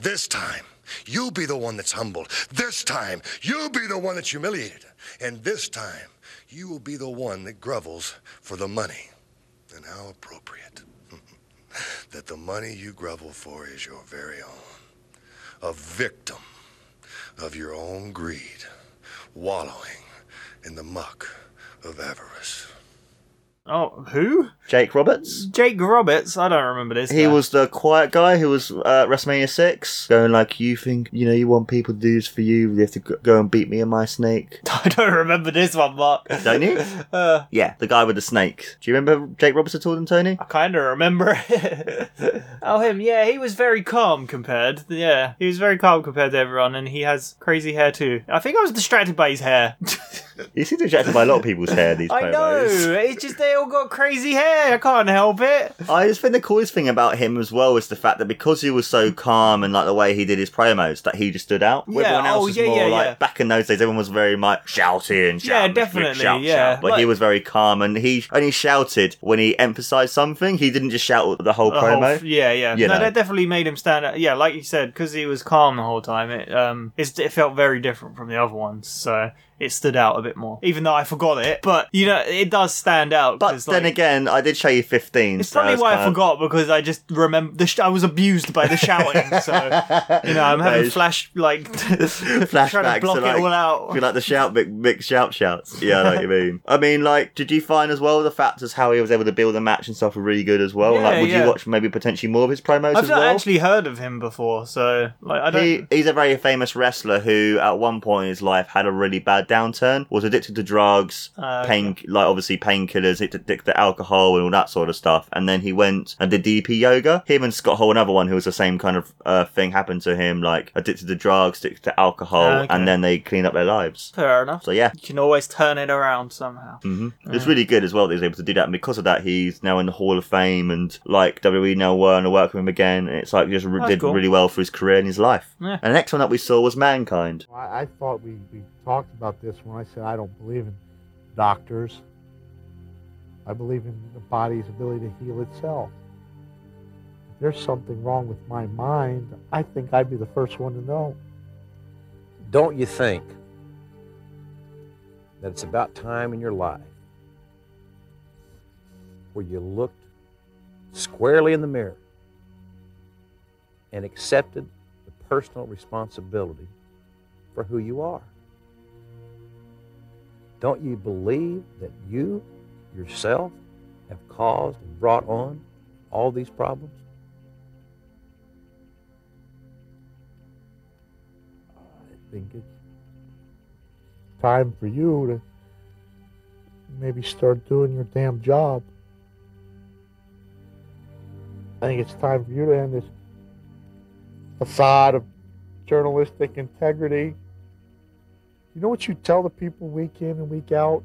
This time, you'll be the one that's humbled. This time, you'll be the one that's humiliated. And this time, you will be the one that grovels for the money. And how appropriate [LAUGHS] that the money you grovel for is your very own. A victim of your own greed, wallowing in the muck of avarice. Oh, who? Jake Roberts. Jake Roberts. I don't remember this. He guy. was the quiet guy who was uh, WrestleMania six, going like, "You think you know you want people to do this for you? You have to go and beat me and my snake." [LAUGHS] I don't remember this one, Mark. Don't you? [LAUGHS] Uh, Yeah, the guy with the snake. Do you remember Jake Roberts at all, then, Tony? I kind of remember. [LAUGHS] oh, him. Yeah, he was very calm compared. Yeah, he was very calm compared to everyone, and he has crazy hair too. I think I was distracted by his hair. You seem distracted by a lot of people's hair these days. [LAUGHS] I know. It's just they all got crazy hair. I can't help it. I just think the coolest thing about him as well is the fact that because he was so calm and like the way he did his promos, that he just stood out. Yeah, Everyone else oh, was yeah, more yeah, like yeah. back in those days. Everyone was very much shouting, shouting, Yeah, definitely, shout, yeah. shout. But he was very calm, and he only shouted when he emphasized something. He didn't just shout the whole The whole promo. f- yeah, yeah. You no, know. that definitely made him stand out. Yeah, like you said, because he was calm the whole time. It um, it's, it felt very different from the other ones, so it stood out a bit more. Even though I forgot it, but you know, it does stand out. But then like, again, I did show you 15. It's so probably why I of- forgot because I just remember the sh- I was abused by the shouting, so you know I'm [LAUGHS] having flash like [LAUGHS] [LAUGHS] flashbacks trying to block like, it all out. Feel like the shout, big, big shout shouts. Yeah, I know what you mean. I mean, like, did you find as well the fact as how he was able to build the match and stuff were really good as well? Yeah, like, would yeah. you watch maybe potentially more of his promos I've as not well? actually heard of him before, so like I don't. He, he's a very famous wrestler who, at one point in his life, had a really bad downturn. Was addicted to drugs, okay. pain, like obviously painkillers, addicted to alcohol and all that sort of stuff. And then he went and did DDP yoga. Him and Scott Hall, another one who was the same kind of uh, thing, happened to him, like addicted to drugs, addicted to alcohol, Ah, okay. and then they cleaned up their lives. Fair enough. So yeah, You can always turn it around somehow. hmm It's really good as well that he's able to do that, and because of that, he's now in the Hall of Fame, and like WWE now want to work with him again. And it's like just re- That's did cool. really well for his career and his life. Yeah. And the next one that we saw was Mankind. I, I thought we, we talked about this when I said I don't believe in doctors. I believe in the body's ability to heal itself. If there's something wrong with my mind, I think I'd be the first one to know. Don't you think that it's about time in your life where you looked squarely in the mirror and accepted the personal responsibility for who you are? Don't you believe that you yourself have caused and brought on all these problems? I think it's time for you to maybe start doing your damn job. I think it's time for you to end this facade of journalistic integrity. You know what you tell the people week in and week out?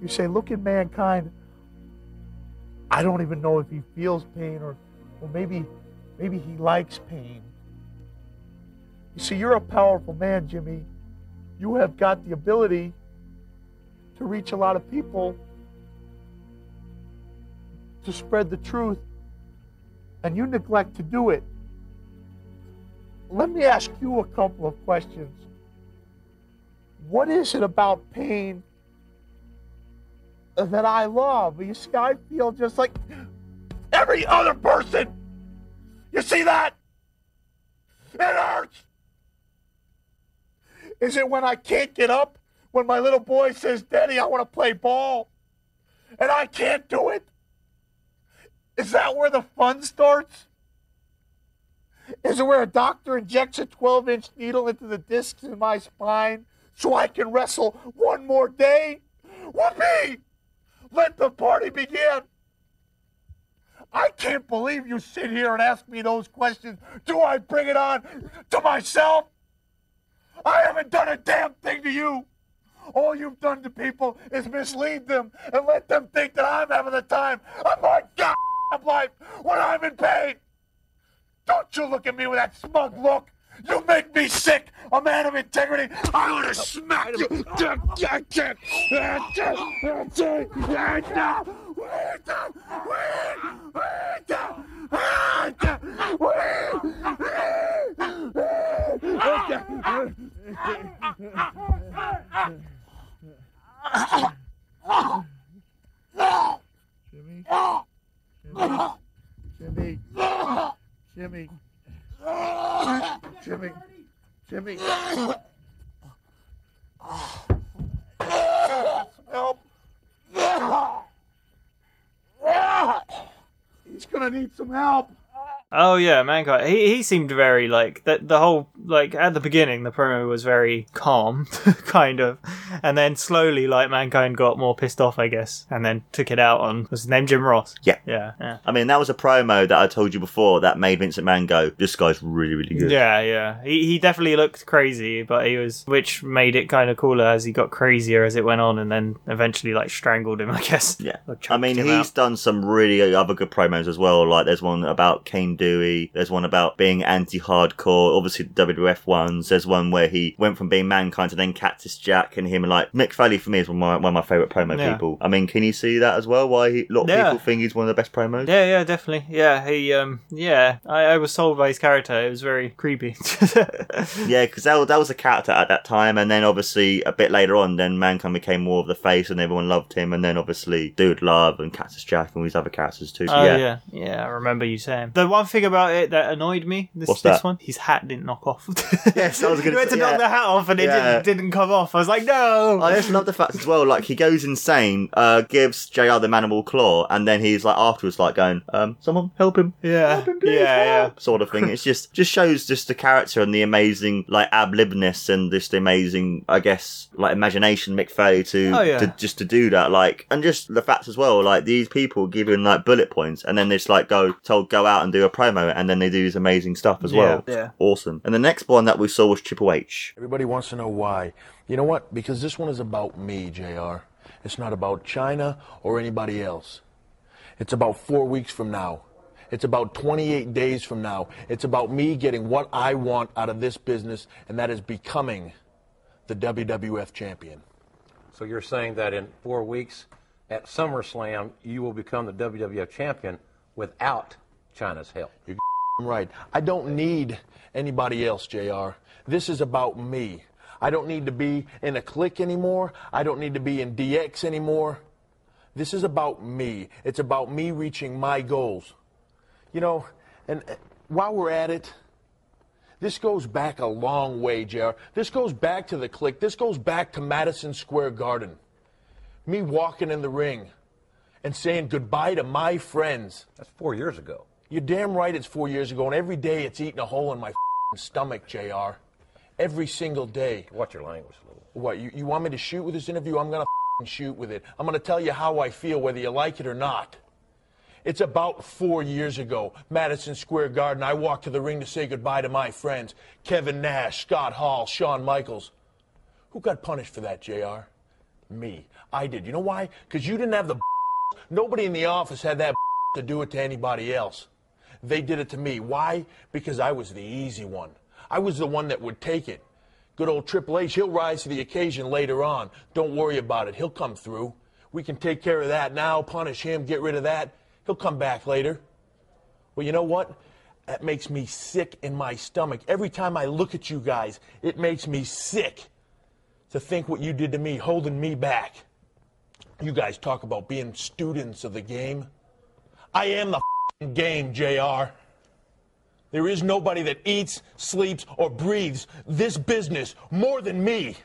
You say, look at mankind. I don't even know if he feels pain or, or maybe maybe he likes pain. You see, you're a powerful man, Jimmy. You have got the ability to reach a lot of people, to spread the truth, and you neglect to do it. Let me ask you a couple of questions. What is it about pain that I love? You see, I feel just like every other person. You see that? It hurts. Is it when I can't get up? When my little boy says, Daddy, I want to play ball, and I can't do it? Is that where the fun starts? Is it where a doctor injects a 12 inch needle into the discs in my spine so I can wrestle one more day? Whoopee! Let the party begin! I can't believe you sit here and ask me those questions. Do I bring it on to myself? I haven't done a damn thing to you. All you've done to people is mislead them and let them think that I'm having the time of my god life when I'm in pain. Don't you look at me with that smug look. You make me sick. A man of integrity. I want to smack you. Jimmy. Jimmy. Jimmy. Jimmy. Jimmy. Help. He's gonna need some help. Oh yeah, Mankind. He he seemed very like that. The whole like at the beginning, the promo was very calm, [LAUGHS] kind of, and then slowly, like Mankind got more pissed off, I guess, and then took it out on was his name Jim Ross. Yeah. Yeah, yeah, I mean, that was a promo that I told you before that made Vince McMahon go, this guy's really, really good. yeah, yeah. He he definitely looked crazy, but he was, which made it kind of cooler as he got crazier as it went on, and then eventually like strangled him, [LAUGHS] I guess. Yeah. I mean, he's out. done some really other good promos as well. Like, there's one about Cane Dewey. There's one about being anti-hardcore. Obviously, the WWF ones. There's one where he went from being Mankind to then Cactus Jack and him. Like Mick Foley for me is one of my, one of my favorite promo Yeah. people. I mean, can you see that as well? Why he, a lot of Yeah. people think he's one of the best promos. Yeah, yeah, definitely. Yeah, he, um, yeah, I, I was sold by his character. It was very creepy. [LAUGHS] Yeah, because that, was- that was a character at that time, and then obviously a bit later on, then Mankind became more of the face, and everyone loved him, and then obviously Dude Love and Cactus Jack and all these other characters too. So, Oh yeah. yeah. yeah, I remember you saying. The one thing about it that annoyed me, this What's this that? one, his hat didn't knock off. [LAUGHS] Yes, I was he gonna went say- knock yeah. the hat off and it Yeah. didn't, didn't come off. I was like, no. I just love the fact as well, like he goes insane, uh, gives JR the mandible claw, and then he's like afterwards like going, um, someone help him. yeah, Help him, please, yeah, yeah. Sort of thing. It's just just shows just the character and the amazing like ab libness and just the amazing, I guess, like imagination McFay to, Oh, yeah. to just to do that. Like and just the facts as well, like these people given like bullet points and then they just like go told go out and do a promo and then they do this amazing stuff as well. Yeah, yeah. Awesome. And the next one that we saw was Triple H. Everybody wants to know why. You know what? Because this one is about me, JR. It's not about Chyna or anybody else. It's about four weeks from now. It's about 28 days from now. It's about me getting what I want out of this business, and that is becoming the WWF champion. So you're saying that in four weeks at SummerSlam, you will become the WWF champion without Chyna's help. You're [LAUGHS] right. I don't need anybody else, JR. This is about me. I don't need to be in a clique anymore. I don't need to be in DX anymore. This is about me. It's about me reaching my goals. You know, and uh, while we're at it, this goes back a long way, JR. This goes back to the clique. This goes back to Madison Square Garden. Me walking in the ring and saying goodbye to my friends. That's four years ago. You're damn right it's four years ago, and every day it's eating a hole in my f***ing stomach, JR. Every single day. Watch your language a little. What, you, you want me to shoot with this interview? I'm going to f***ing shoot with it. I'm going to tell you how I feel, whether you like it or not. It's about four years ago, Madison Square Garden. I walked to the ring to say goodbye to my friends Kevin Nash, Scott Hall, Shawn Michaels. Who got punished for that, JR? Me. I did. You know why? Because you didn't have the. Nobody in the office had that to do it to anybody else. They did it to me. Why? Because I was the easy one. I was the one that would take it. Good old Triple H, he'll rise to the occasion later on. Don't worry about it. He'll come through. We can take care of that now, punish him, get rid of that. He'll come back later. Well, you know what? That makes me sick in my stomach. Every time I look at you guys, it makes me sick to think what you did to me, holding me back. You guys talk about being students of the game. I am the game, JR. There is nobody that eats, sleeps, or breathes this business more than me.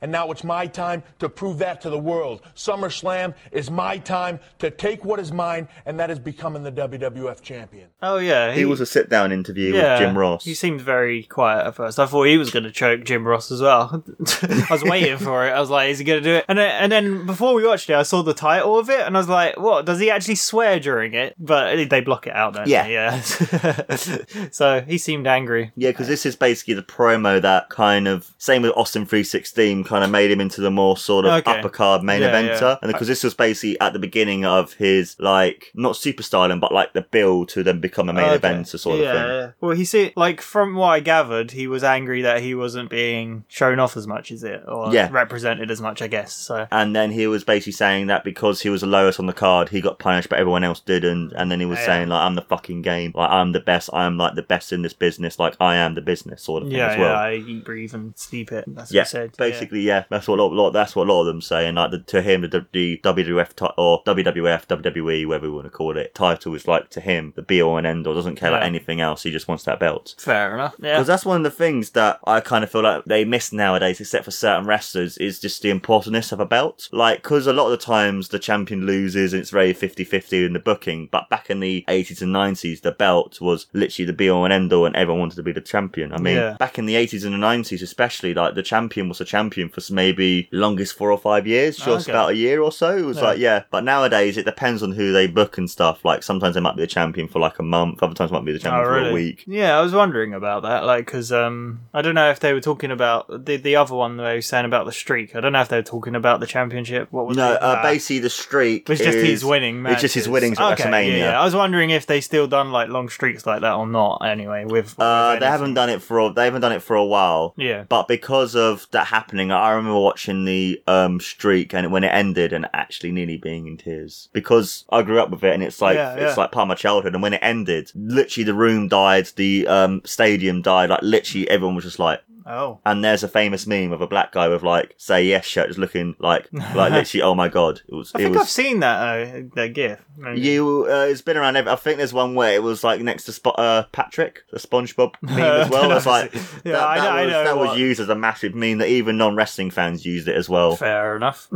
And now it's my time to prove that to the world. SummerSlam is my time to take what is mine, and that is becoming the WWF champion. Oh yeah, He was a sit down interview yeah, with Jim Ross. He seemed very quiet at first. I thought he was going to choke Jim Ross as well. [LAUGHS] I was waiting for it. I was like, is he going to do it? And then, and then before we watched it, I saw the title of it, and I was like, what? Does he actually swear during it? But they block it out, don't Yeah. Yeah. [LAUGHS] so he seemed angry. Yeah, because this is basically the promo that kind of same with Austin three sixteen kind of made him into the more sort of Okay. upper card main Yeah, eventer. yeah. And because this was basically at the beginning of his like not super styling, but like the build to then become a main Okay. eventer sort yeah, of thing. Well, he see, like from what I gathered, he was angry that he wasn't being shown off as much, is it, or Yeah. represented as much, I guess. So And then he was basically saying that because he was the lowest on the card, he got punished, but everyone else didn't. And then he was saying like, "I'm the fucking game. Like I'm the best. I'm like the best in this business. Like I am the business." Sort of thing yeah, as well. yeah, I eat, breathe, and sleep it. That's yeah, what he said. basically, yeah. That's what a lot, lot. That's what a lot of them say. And like the, to him, the, the WWF ti- or WWF, WWE, whatever we want to call it, title is like to him the be all and end all. Doesn't care about Yeah. anything else. He just wants that belt. Fair enough. Yeah. Because that's one of the things that I kind of feel like they miss nowadays, except for certain wrestlers, is just the importance of a belt. Like, because a lot of the times the champion loses and it's very 50 50 in the booking, but back in the 80s and 90s, the belt was literally the be all and end all, and everyone wanted to be the champion. I mean, Yeah. back in the 80s and the 90s, especially, like, the champion was a champion for maybe longest four or five years, just Okay. about a year or so. It was Yeah. like, yeah. But nowadays, it depends on who they book and stuff. Like, sometimes they might be the champion for like a month, other times might be the champion Oh, for a week. Yeah, I was wondering about that, like, because um, I don't know if they were talking about the the other one they were saying about the streak. I don't know if they were talking about the championship. What was No, it? uh, basically the streak. It's just is- his winning. It's just his matches. winnings at Okay, WrestleMania. Yeah, yeah. I was wondering if they still done like long streaks like that or not. Anyway, with, Uh, they haven't done it for a, they haven't done it for a while. Yeah. But because of that happening, I remember watching the um streak and when it ended and actually nearly being in tears because I grew up with it and it's like Yeah, it's yeah. like part of my childhood. And when it ended, literally the room died, the um stadium died. Like literally everyone was just like. Oh. And there's a famous meme of a black guy with like "Say Yes" shirt, just looking like like [LAUGHS] literally. Oh my god! It was. I think was, I've seen that uh, that gif. Maybe. You, uh, it's been around. every- I think there's one where it was like next to Sp- uh, Patrick, the SpongeBob [LAUGHS] meme as well. It's like [LAUGHS] Yeah, that, I that know- I was, know that was used as a massive meme that even non-wrestling fans used it as well. Fair enough.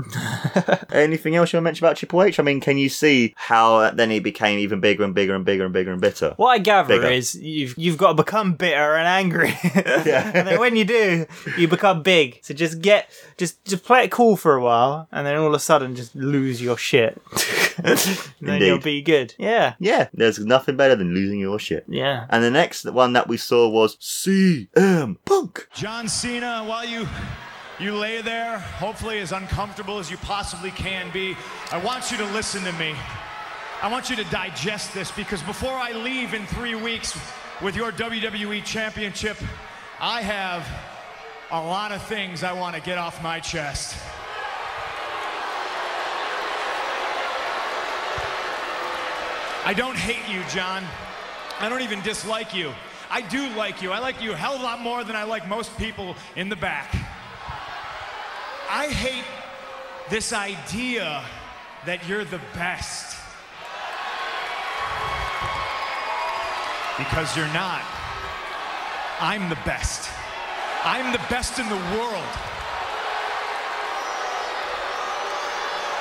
Anything else you want to mention about Triple H? I mean, can you see how then he became even bigger and bigger and bigger and bigger and bitter? What I gather Bigger. is you've you've got to become bitter and angry, and then when you do, you become big. So just get just just play it cool for a while, and then all of a sudden just lose your shit. [LAUGHS] then you'll be good. Yeah, Yeah, there's nothing better than losing your shit. yeah. And the next one that we saw was CM Punk. John Cena, while you you lay there, hopefully as uncomfortable as you possibly can be, I want you to listen to me. I want you to digest this because before I leave in three weeks with your WWE Championship, I have a lot of things I want to get off my chest. I don't hate you, John. I don't even dislike you. I do like you. I like you a hell of a lot more than I like most people in the back. I hate this idea that you're the best. Because you're not. I'm the best. I'm the best in the world.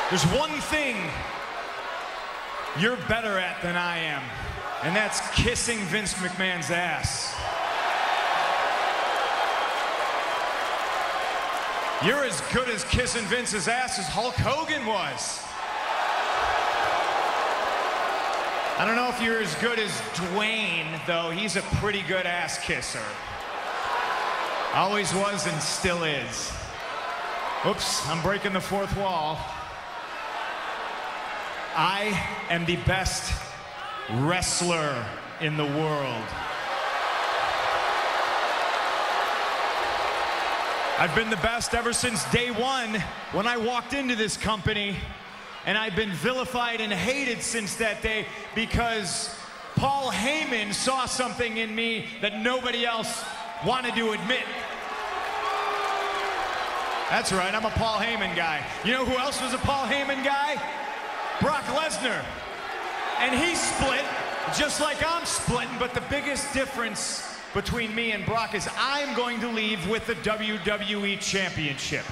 There's one thing you're better at than I am, and that's kissing Vince McMahon's ass. You're as good as kissing Vince's ass as Hulk Hogan was. I don't know if you're as good as Dwayne, though. He's a pretty good ass kisser. Always was and still is. Oops, I'm breaking the fourth wall. I am the best wrestler in the world. I've been the best ever since day one when I walked into this company, and I've been vilified and hated since that day because Paul Heyman saw something in me that nobody else wanted to admit. That's right, I'm a Paul Heyman guy. You know who else was a Paul Heyman guy? Brock Lesnar. And he split, just like I'm splitting, but the biggest difference between me and Brock is I'm going to leave with the WWE Championship.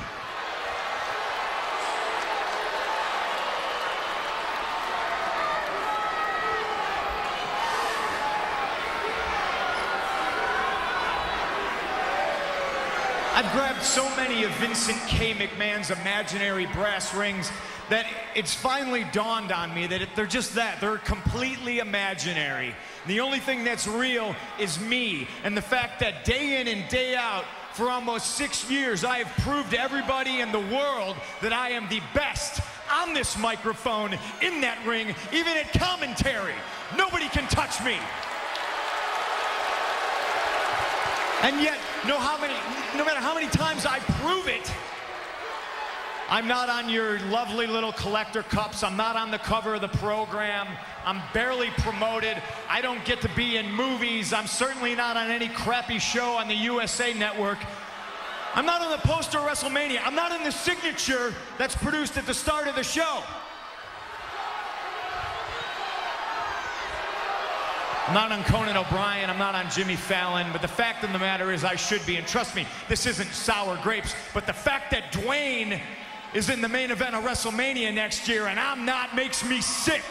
So many of Vincent K. McMahon's imaginary brass rings that it's finally dawned on me that they're just that. They're completely imaginary. The only thing that's real is me and the fact that day in and day out, for almost six years, I have proved to everybody in the world that I am the best on this microphone, in that ring, even at commentary. Nobody can touch me. And yet, no, how many, no matter how many times I prove it, I'm not on your lovely little collector cups. I'm not on the cover of the program. I'm barely promoted. I don't get to be in movies. I'm certainly not on any crappy show on the USA Network. I'm not on the poster of WrestleMania. I'm not in the signature that's produced at the start of the show. I'm not on Conan O'Brien, I'm not on Jimmy Fallon, but the fact of the matter is I should be. And trust me, this isn't sour grapes, but the fact that Dwayne is in the main event of WrestleMania next year and I'm not makes me sick.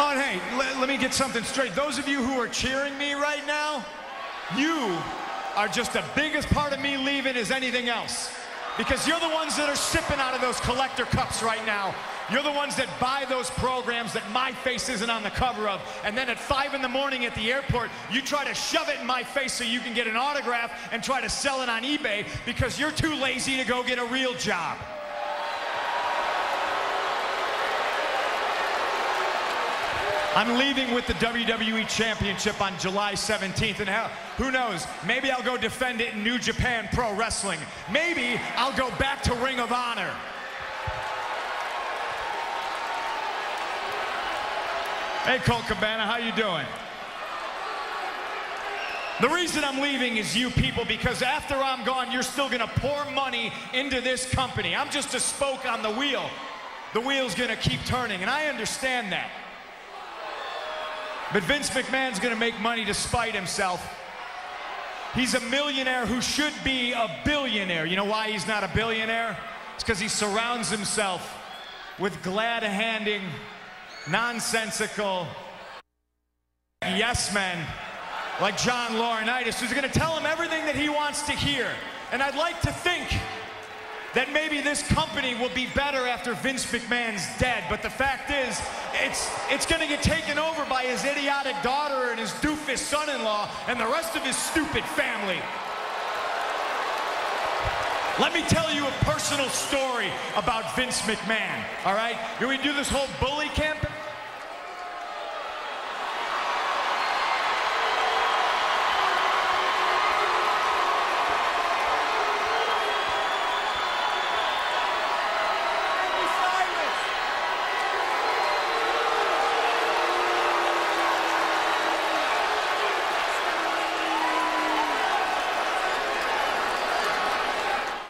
Oh, hey, let, let me get something straight. Those of you who are cheering me right now, you are just the biggest part of me leaving as anything else. Because you're the ones that are sipping out of those collector cups right now. You're the ones that buy those programs that my face isn't on the cover of. And then at 5 in the morning at the airport, you try to shove it in my face so you can get an autograph and try to sell it on eBay because you're too lazy to go get a real job. I'm leaving with the WWE Championship on July 17th, and hell, who knows? Maybe I'll go defend it in New Japan Pro Wrestling. Maybe I'll go back to Ring of Honor. Hey, Colt Cabana, how you doing? The reason I'm leaving is you people because after I'm gone, you're still gonna pour money into this company. I'm just a spoke on the wheel. The wheel's gonna keep turning, and I understand that. But Vince McMahon's gonna make money to spite himself. He's a millionaire who should be a billionaire. You know why he's not a billionaire? It's because he surrounds himself with glad handing, nonsensical yes men like John Laurinaitis, who's gonna tell him everything that he wants to hear. And I'd like to think that maybe this company will be better after Vince McMahon's dead. But the fact is, it's, it's going to get taken over by his idiotic daughter and his doofus son-in-law and the rest of his stupid family. Let me tell you a personal story about Vince McMahon, all right? We do this whole bully camp?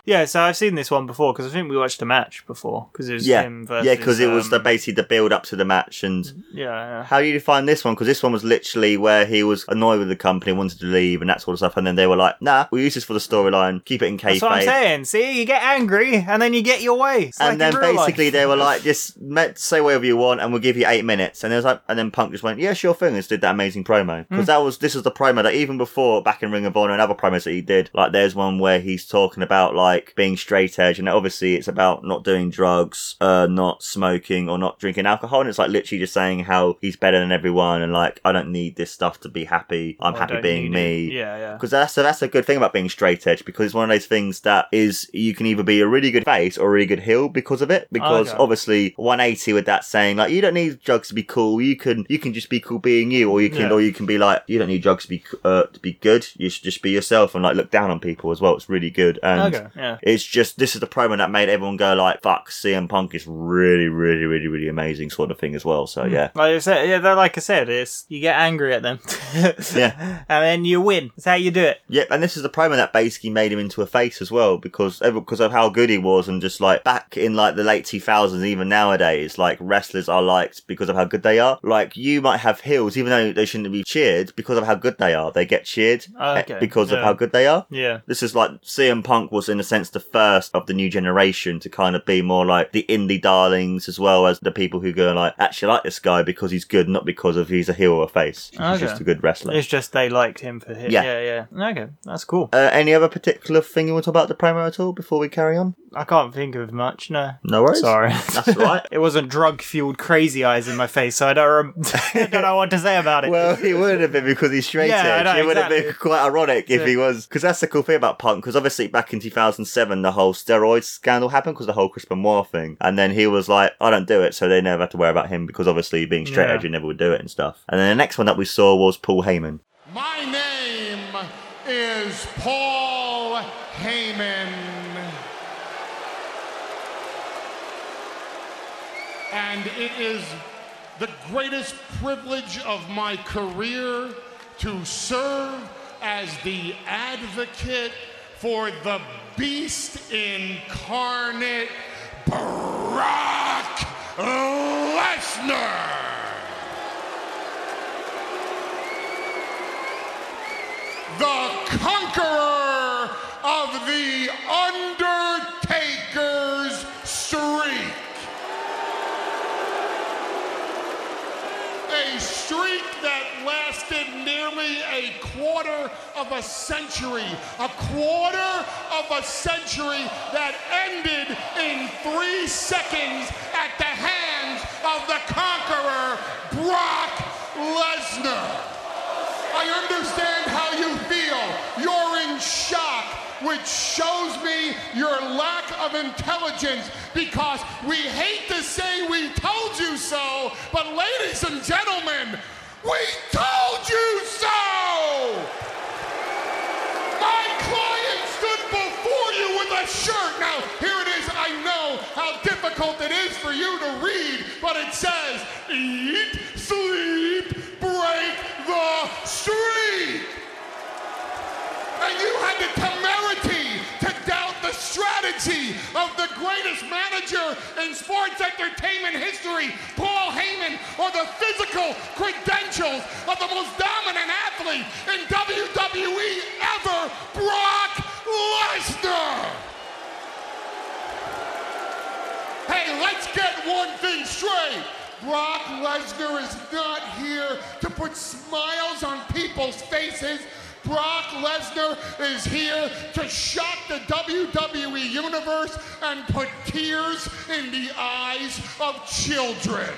Yeah, so I've seen this one before because I think we watched a match before because it was Yeah, him versus. yeah, because it was um, the basically the build up to the match, and Yeah, yeah. how do you define this one? Because this one was literally where he was annoyed with the company, wanted to leave, and that sort of stuff, and then they were like, "Nah, we'll use this for the storyline, keep it in case." That's what I'm saying. See, you get angry and then you get your way. It's And like then basically life. they were like, just met, say whatever you want, and we'll give you eight minutes. And it was like, and then Punk just went, yeah, sure thing, and just did that amazing promo because Mm. that was this was the promo that even before back in Ring of Honor and other promos that he did, like there's one where he's talking about like being straight edge, and obviously it's about not doing drugs, uh, not smoking or not drinking alcohol, and it's like literally just saying how he's better than everyone, and like I don't need this stuff to be happy. I'm I happy being me. it. Yeah, yeah. Because that's that's a good thing about being straight edge because it's one of those things that is you can either be a really good face or a really good heel because of it. Because Okay. obviously 180 with that saying like you don't need drugs to be cool. You can you can just be cool being you, or you can Yeah. or you can be like you don't need drugs to be uh, to be good. You should just be yourself and like look down on people as well. It's really good and Okay, yeah. It's just this is the promo that made everyone go like fuck. CM Punk is really really really really amazing sort of thing as well. So yeah. Like I said, yeah, like I said, it's you get angry at them, [LAUGHS] Yeah. and then you win. That's how you do it. Yep, and this is the promo that basically made him into a face as well because because of how good he was, and just like back in like the late two thousands, even nowadays, like wrestlers are liked because of how good they are. Like you might have heels, even though they shouldn't be cheered because of how good they are. They get cheered eh, okay, because of how good they are. Yeah. This is like CM Punk was in a sense sense, the first of the new generation to kind of be more like the indie darlings as well as the people who go like, actually like this guy because he's good, not because of he's a heel or a face. He's Okay. just a good wrestler. It's just they liked him for his. Yeah. Yeah, yeah. Okay, that's cool. Uh, any other particular thing you want to talk about the promo at all before we carry on? I can't think of much. No. No worries. Sorry. [LAUGHS] That's right. [LAUGHS] it wasn't drug fueled crazy eyes in my face, so I don't. Rem- [LAUGHS] I don't know what to say about it. Well, he would have been because he's straight Yeah, edge. know, it would have been quite ironic if Yeah. he was. Because that's the cool thing about Punk. Because obviously back in 2007, the whole steroid scandal happened because the whole Chris Benoit thing. And then he was like, I don't do it. So they never had to worry about him because obviously being straight Yeah. edge, he never would do it and stuff. And then the next one that we saw was Paul Heyman. My name is Paul Heyman. And it is the greatest privilege of my career to serve as the advocate for the beast incarnate, Brock Lesnar. the conqueror of the Undertaker's streak. A streak that lasted nearly a quarter of a century. A quarter of a century that ended in three seconds at the hands of the conqueror, Brock Lesnar. I understand how you feel. You're in shock, which shows me your lack of intelligence because we hate to say we told you so, but ladies and gentlemen, we told you so! My client stood before you with a shirt. Now, here it is. I know how difficult it is for you to read, but it says, Eat, sleep, break the streak. And you had the temerity strategy of the greatest manager in sports entertainment history, Paul Heyman, or the physical credentials of the most dominant athlete in WWE ever, Brock Lesnar. Hey, let's get one thing straight. Brock Lesnar is not here to put smiles on people's faces. Brock Lesnar is here to shock the WWE Universe and put tears in the eyes of children.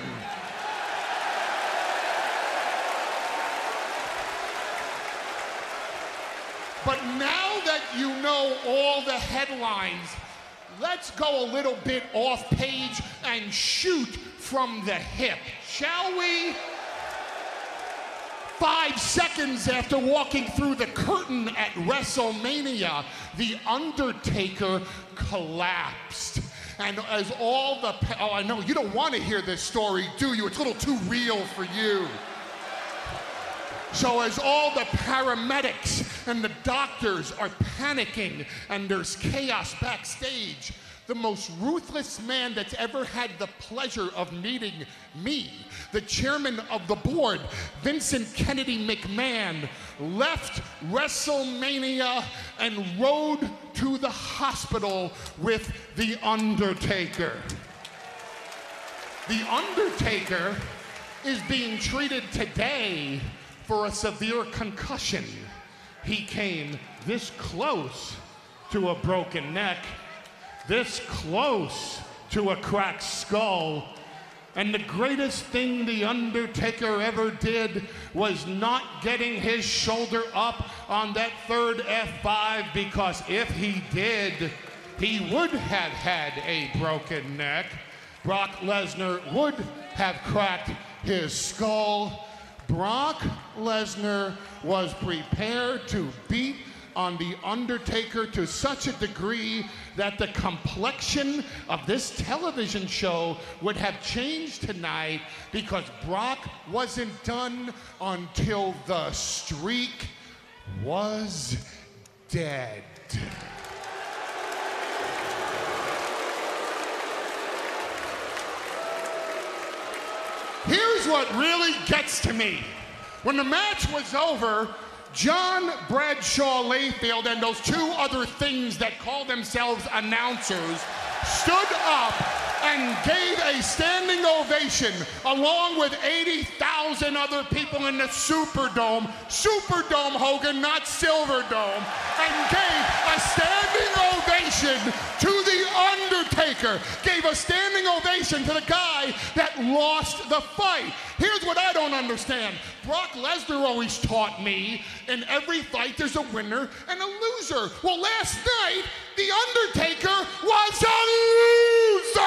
But now that you know all the headlines, let's go a little bit off page and shoot from the hip, shall we? Five seconds after walking through the curtain at WrestleMania, The Undertaker collapsed. And as all the, oh, I know you don't want to hear this story, do you? It's a little too real for you. So, as all the paramedics and the doctors are panicking and there's chaos backstage, the most ruthless man that's ever had the pleasure of meeting me, the chairman of the board, Vincent Kennedy McMahon, left WrestleMania and rode to the hospital with The Undertaker. The Undertaker is being treated today for a severe concussion. He came this close to a broken neck, this close to a cracked skull. And the greatest thing The Undertaker ever did was not getting his shoulder up on that third F5 because if he did, he would have had a broken neck. Brock Lesnar would have cracked his skull. Brock Lesnar was prepared to beat on The Undertaker to such a degree that the complexion of this television show would have changed tonight because Brock wasn't done until the streak was dead. Here's what really gets to me. When the match was over, John Bradshaw Layfield and those two other things that call themselves announcers stood up and gave a standing ovation along with 80,000 other people in the Superdome, Superdome Hogan, not Silverdome, and gave a standing ovation to Undertaker, gave a standing ovation to the guy that lost the fight. Here's what I don't understand. Brock Lesnar always taught me in every fight there's a winner and a loser. Well, last night, The Undertaker was a loser!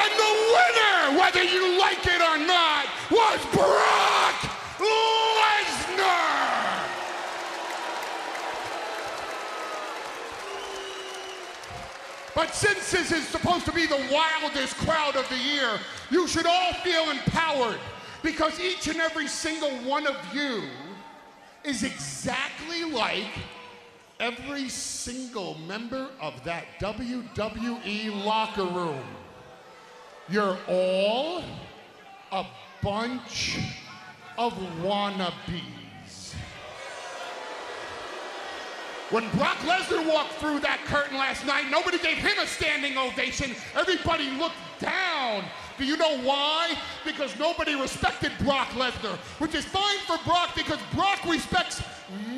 And the winner, whether you like it or not, was Brock Lesnar! But since this is supposed to be the wildest crowd of the year, you should all feel empowered because each and every single one of you is exactly like every single member of that WWE locker room. You're all a bunch of wannabes. When Brock Lesnar walked through that curtain last night, nobody gave him a standing ovation. Everybody looked down. Do you know why? Because nobody respected Brock Lesnar, which is fine for Brock because Brock respects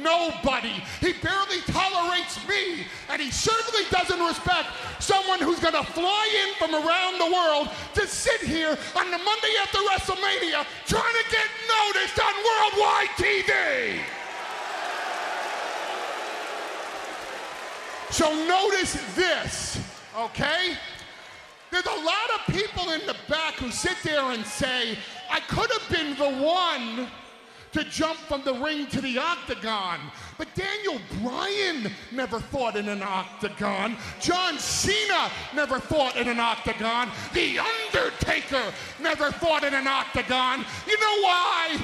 nobody. He barely tolerates me, and he certainly doesn't respect someone who's going to fly in from around the world to sit here on the Monday after WrestleMania trying to get noticed on worldwide TV. So notice this, okay? There's a lot of people in the back who sit there and say, I could have been the one to jump from the ring to the octagon. But Daniel Bryan never fought in an octagon. John Cena never fought in an octagon. The Undertaker never fought in an octagon. You know why?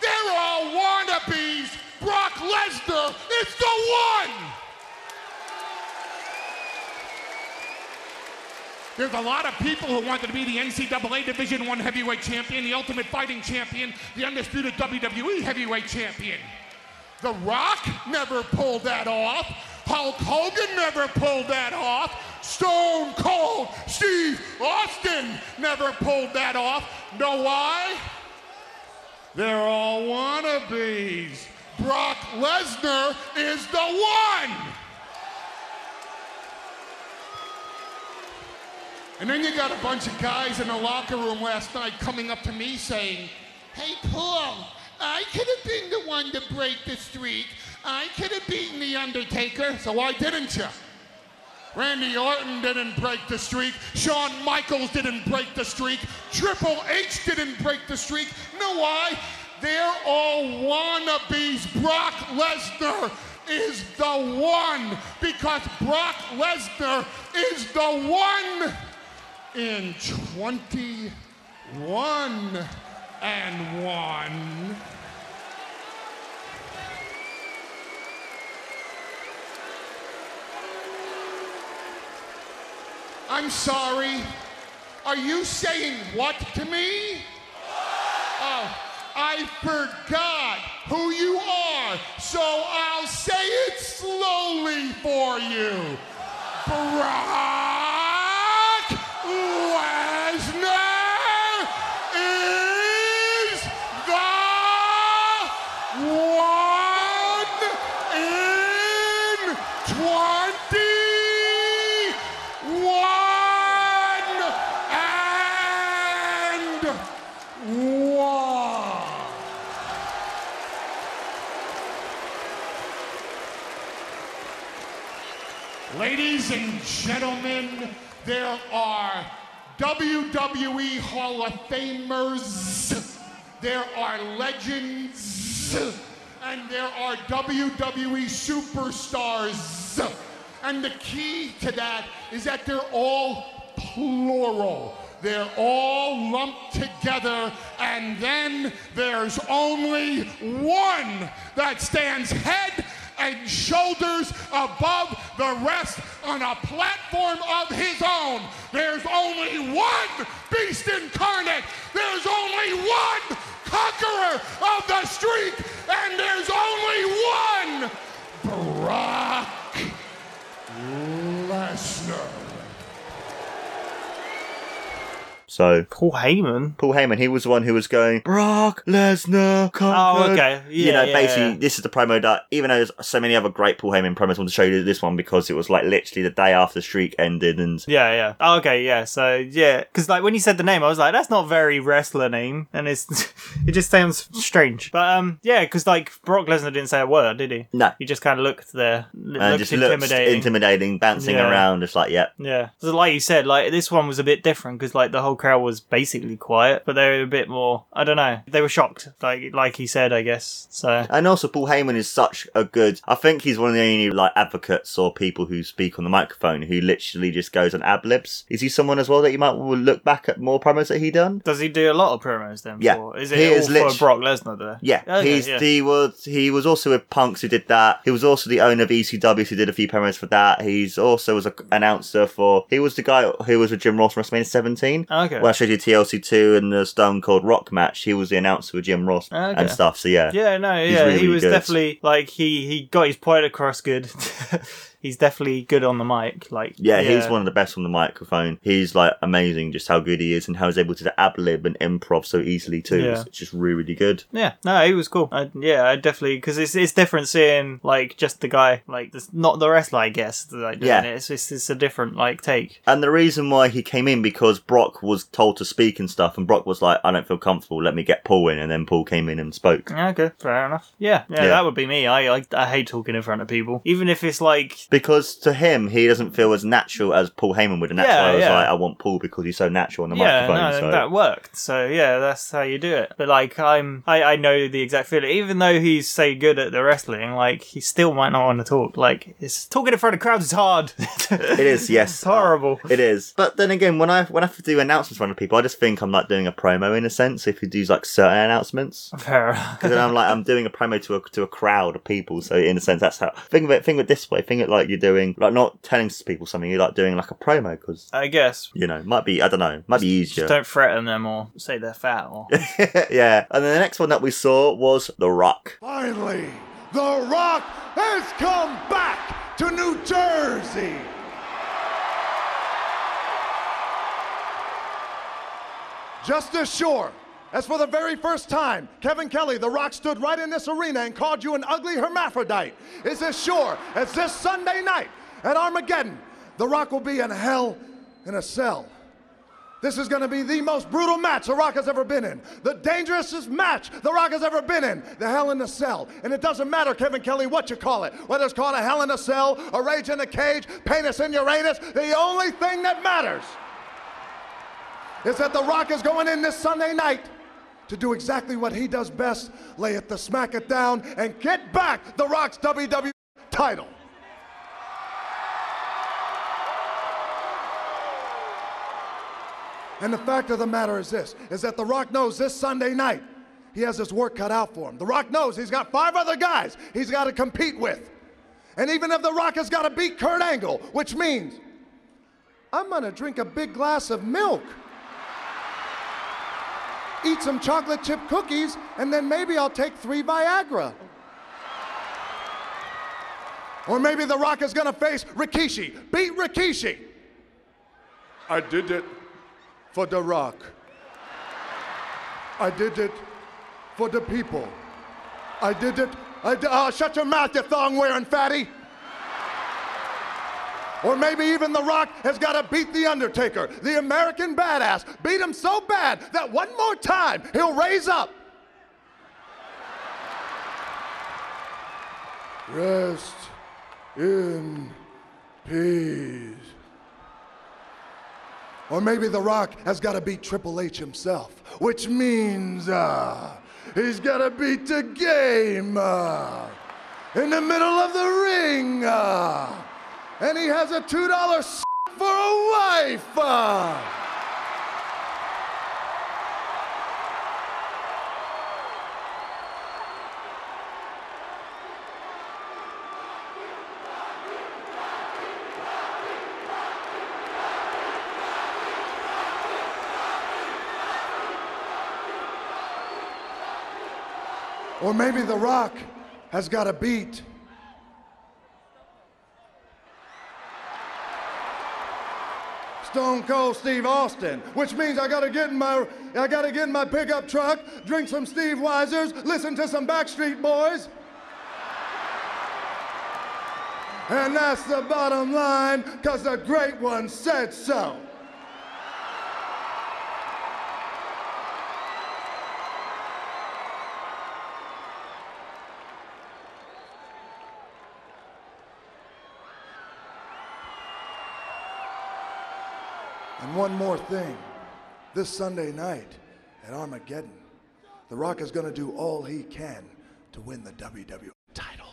They're all wannabes. Brock Lesnar is the one. There's a lot of people who wanted to be the NCAA Division One heavyweight champion, the Ultimate Fighting champion, the undisputed WWE heavyweight champion. The Rock never pulled that off. Hulk Hogan never pulled that off. Stone Cold Steve Austin never pulled that off. Know why? They're all wannabes. Brock Lesnar is the one. And then you got a bunch of guys in the locker room last night coming up to me saying, Hey, Paul, I could have been the one to break the streak. I could have beaten The Undertaker, so why didn't you? Randy Orton didn't break the streak. Shawn Michaels didn't break the streak. Triple H didn't break the streak. Know why? They're all wannabes. Brock Lesnar is the one because Brock Lesnar is the one in 21 and 1. I'm sorry. Are you saying what to me? Oh, I forgot who you are, so I'll say it slowly for you. Brock Lesnar is the one in 21 and one. Ladies and gentlemen, there are WWE Hall of Famers, there are legends, and there are WWE superstars. And the key to that is that they're all plural. They're all lumped together, and then there's only one that stands head and shoulders above the rest on a platform of his own. There's only one beast incarnate. There's only one conqueror, of the street, and there's only one Brock Lesnar. So Paul Heyman. Paul Heyman, he was the one who was going Brock Lesnar. conquered." Oh, okay. you know, yeah, basically, yeah. this is the promo that even though there's so many other great Paul Heyman promos, I want to show you this one because it was like literally the day after the streak ended, and Yeah, yeah. Oh, okay, yeah. So yeah, because like when you said the name, I was like, that's not very wrestler name, and it's [LAUGHS] it just sounds strange. But um, yeah, because like Brock Lesnar didn't say a word, did he? No. He just kind of looked there, l- looked just intimidating. intimidating, bouncing Yeah. around, just like yeah, yeah, so like you said, like this one was a bit different because like the whole crowd was basically quiet, but they were a bit more. I don't know. They were shocked, like like he said, I guess. So And also, Paul Heyman is such a good. I think he's one of the only like advocates or people who speak on the microphone who literally just goes on ad libs. Is he someone as well that you might look back at more promos that he done? does he do a lot of promos then? Yeah. For? Is it He all is for lit- Brock Lesnar there? Yeah, Okay, he's yeah. he was he was also with Punks who did that. He was also the owner of ECW who did a few promos for that. He's also was an announcer for. He was the guy who was with Jim Ross WrestleMania 17. Okay. Where I showed you TLC two and the Stone Cold Rock match. He was the announcer with Jim Ross Okay. and stuff. So yeah, Yeah, no, yeah, really, he was good. definitely like he he got his point across good. [LAUGHS] he's definitely good on the mic. Like Yeah, he's one of the best on the microphone. He's like amazing, just how good he is and how he's able to ad lib and improv so easily too. Yeah. It's just really, really good. Yeah, no, he was cool. I, yeah, I definitely because it's it's different seeing like just the guy, like this, not the wrestler, I guess. Like Yeah. it. it's, it's it's a different like take. And the reason why he came in because Brock was told to speak and stuff, and Brock was like, "I don't feel comfortable. Let me get Paul in." And then Paul came in and spoke. Yeah, Okay, fair enough. Yeah, yeah, Yeah. that would be me. I, I I hate talking in front of people, even if it's like Because to him, he doesn't feel as natural as Paul Heyman would, and that's Yeah, why I was yeah. like, "I want Paul because he's so natural on the yeah, microphone." no, so that worked. So yeah, that's how you do it. But like, I'm, I, I know the exact feeling. Even though he's so good at the wrestling, like he still might not want to talk. Like, it's talking in front of crowds is hard. [LAUGHS] it is, yes, it's horrible. It is. But then again, when I when I have to do announcements in front of people, I just think I'm like doing a promo in a sense. If you do like certain announcements, Fair. because then I'm like I'm doing a promo to a to a crowd of people. So in a sense, that's how think of it. Think of it this way. Think of it like you're doing like not telling people something. You're like doing like a promo because I guess. you know might be I don't know might be easier. Just don't threaten them or say they're fat or. [LAUGHS] yeah. And then the next one that we saw was The Rock. Finally, The Rock has come back to New Jersey. Just as sure as for the very first time, Kevin Kelly, The Rock, stood right in this arena and called you an ugly hermaphrodite, is as sure as this Sunday night at Armageddon, The Rock will be in hell in a cell. This is going to be the most brutal match The Rock has ever been in. The dangerousest match The Rock has ever been in. The Hell in a Cell. And it doesn't matter, Kevin Kelly, what you call it. Whether it's called a Hell in a Cell, a Rage in a Cage, Penis in Uranus, the only thing that matters is that The Rock is going in this Sunday night to do exactly what he does best lay it to smack it down and get back The Rock's WWE title. And the fact of the matter is this, is that The Rock knows this Sunday night he has his work cut out for him. The Rock knows he's got five other guys he's got to compete with. And even if The Rock has got to beat Kurt Angle, which means I'm going to drink a big glass of milk, eat some chocolate chip cookies, and then maybe I'll take three Viagra. Or maybe The Rock is to face Rikishi. Beat Rikishi. I did it for The Rock. I did it for the people. I did it. I di- oh, uh, shut your mouth, you thong wearing fatty. Or maybe even The Rock has got to beat The Undertaker, the American badass. Beat him so bad that one more time he'll raise up. Rest in peace. Or maybe The Rock has got to beat Triple H himself, which means uh, he's got to beat the game uh, in the middle of the ring. Uh, and he has a $2 for a wife. Uh. Or maybe The Rock has got a beat. Stone Cold Steve Austin, which means I gotta get in my I gotta get in my pickup truck, drink some Steveweisers, listen to some Backstreet Boys. And that's the bottom line, cause the great one said so. One more thing. This Sunday night at Armageddon, The Rock is going to do all he can to win the WWE title.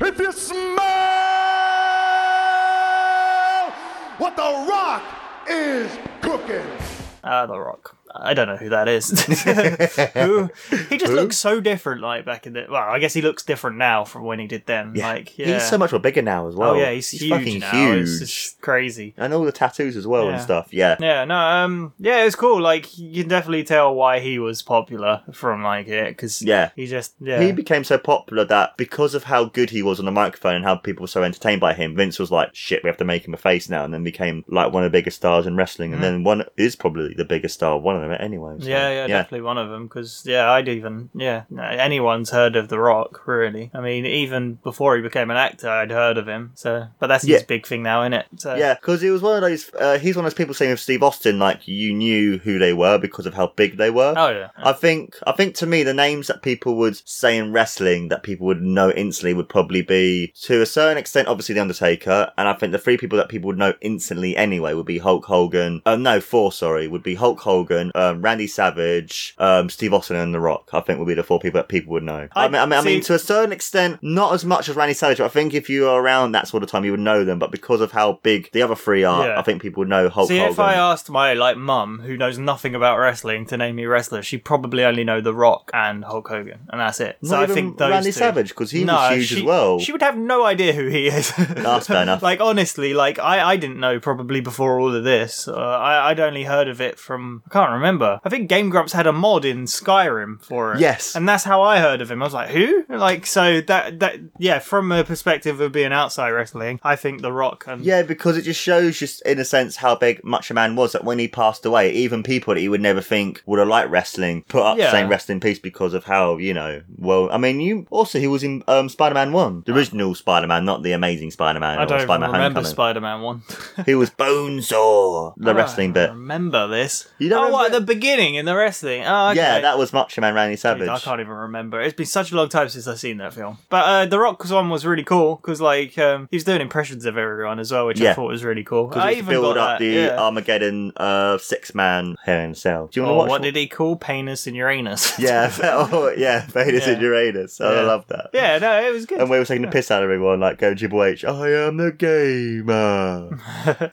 If you smell what The Rock is cooking. Ah, The Rock. I don't know who that is. [LAUGHS] who? He just Who? looks so different, like back in the. Well, I guess he looks different now from when he did then. Like, yeah. He's so much more bigger now as well. Oh yeah, he's, huge fucking now. huge. It's crazy. And all the tattoos as well and stuff. Yeah. Yeah, no, um, yeah, it's cool. Like you can definitely tell why he was popular from like it because Yeah. he just yeah He became so popular that because of how good he was on the microphone and how people were so entertained by him, Vince was like, "Shit, we have to make him a face now," and then became like one of the biggest stars in wrestling, and Mhm. then one is probably the biggest star, one of them anyway. so, yeah, yeah, definitely one of them. Because yeah, I'd even yeah, anyone's heard of The Rock, really. I mean, even before he became an actor, I'd heard of him. So, but that's his big thing now, isn't it? So, Yeah, because he was one of those. Uh, he's one of those people saying with Steve Austin, like you knew who they were because of how big they were. Oh yeah. I think. I think to me, the names that people would say in wrestling that people would know instantly would probably be, to a certain extent, obviously the Undertaker, and I think the three people that people would know instantly anyway would be Hulk Hogan. Uh, no, four. Sorry, would be Hulk Hogan, um, Randy Savage, um, Steve Austin, and The Rock. I think would be the four people that people would know. I, I- mean, I mean, I mean, to a certain extent, not as much as Randy Savage. But I think if you were around that sort of time, you would know them. But because of how big the other three are, Yeah. I think people would know Hulk Hogan. See, Hogan. if I asked my like mum, who knows nothing about wrestling, to name me wrestlers, she'd probably only know The Rock and Hulk Hogan, and that's it. so Not I think those Randy two- Savage, 'cause he was No, huge as she- well. She would have no idea who he is. That's fair [LAUGHS] enough. like honestly, like I, I didn't know probably before all of this. Uh, I, I'd only heard of it from I can't remember. I think Game Grumps had a mod in Skyrim for it. Yes. and that's how I heard of him. I was like, who? Like so that that yeah, from a perspective of being outside wrestling, I think The Rock and Yeah, because it just shows, just in a sense, how big Macho Man was. That when he passed away, even people that you would never think would have liked wrestling put up Yeah. saying "Rest in Peace" because of how you know. Well, I mean, you also he was in um, Spider-Man One, the original Spider-Man, not the Amazing Spider-Man I don't Spider-Man remember Homecoming. Spider-Man one. he was Bonesaw, the [LAUGHS] Oh, wrestling bit. Remember this? You don't oh, what at the beginning in the wrestling? Oh, okay. Yeah, that was Macho Man Randy Dude, Savage. I can't even remember. It's been such a long time since I've seen that film. But uh, the Rock's one was really cool because, like, um, he was doing impressions of everyone as well, which I thought was really cool. I even build got up that, the yeah. Armageddon uh, in a Cell. Do you want to Oh, watch? what did he call Penis and Uranus? [LAUGHS] Yeah, [LAUGHS] [LAUGHS] oh, yeah, Venus Yeah. and Uranus. Oh, I love that. yeah, no, it was good. And we were taking the piss out of everyone, like going Triple H, I am the gamer.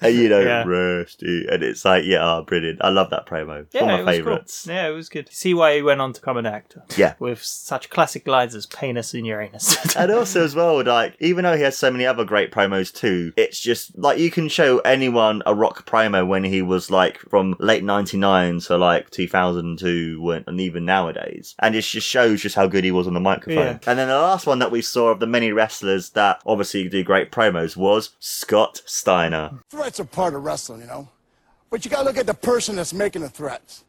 and you know, Yeah. Rusty. And it's like, yeah, oh, brilliant. I love that promo. It's yeah, one it of my was favourites. Cool. Yeah, it was good. See why he went on to become an actor. Yeah. [LAUGHS] With such classic lines as Penis and Uranus. [LAUGHS] and also as well, like, even though he has so many other great promos too, it's just like you can show anyone a rock promo when he was like from late ninety nine to like two thousand two when and even nowadays. And it just shows just how good he was on the microphone. Yeah. And then the last one that we saw of the many wrestlers that obviously do great promos was Scott Steiner. Threats are part of wrestling, you know. But you gotta look at the person that's making the threats.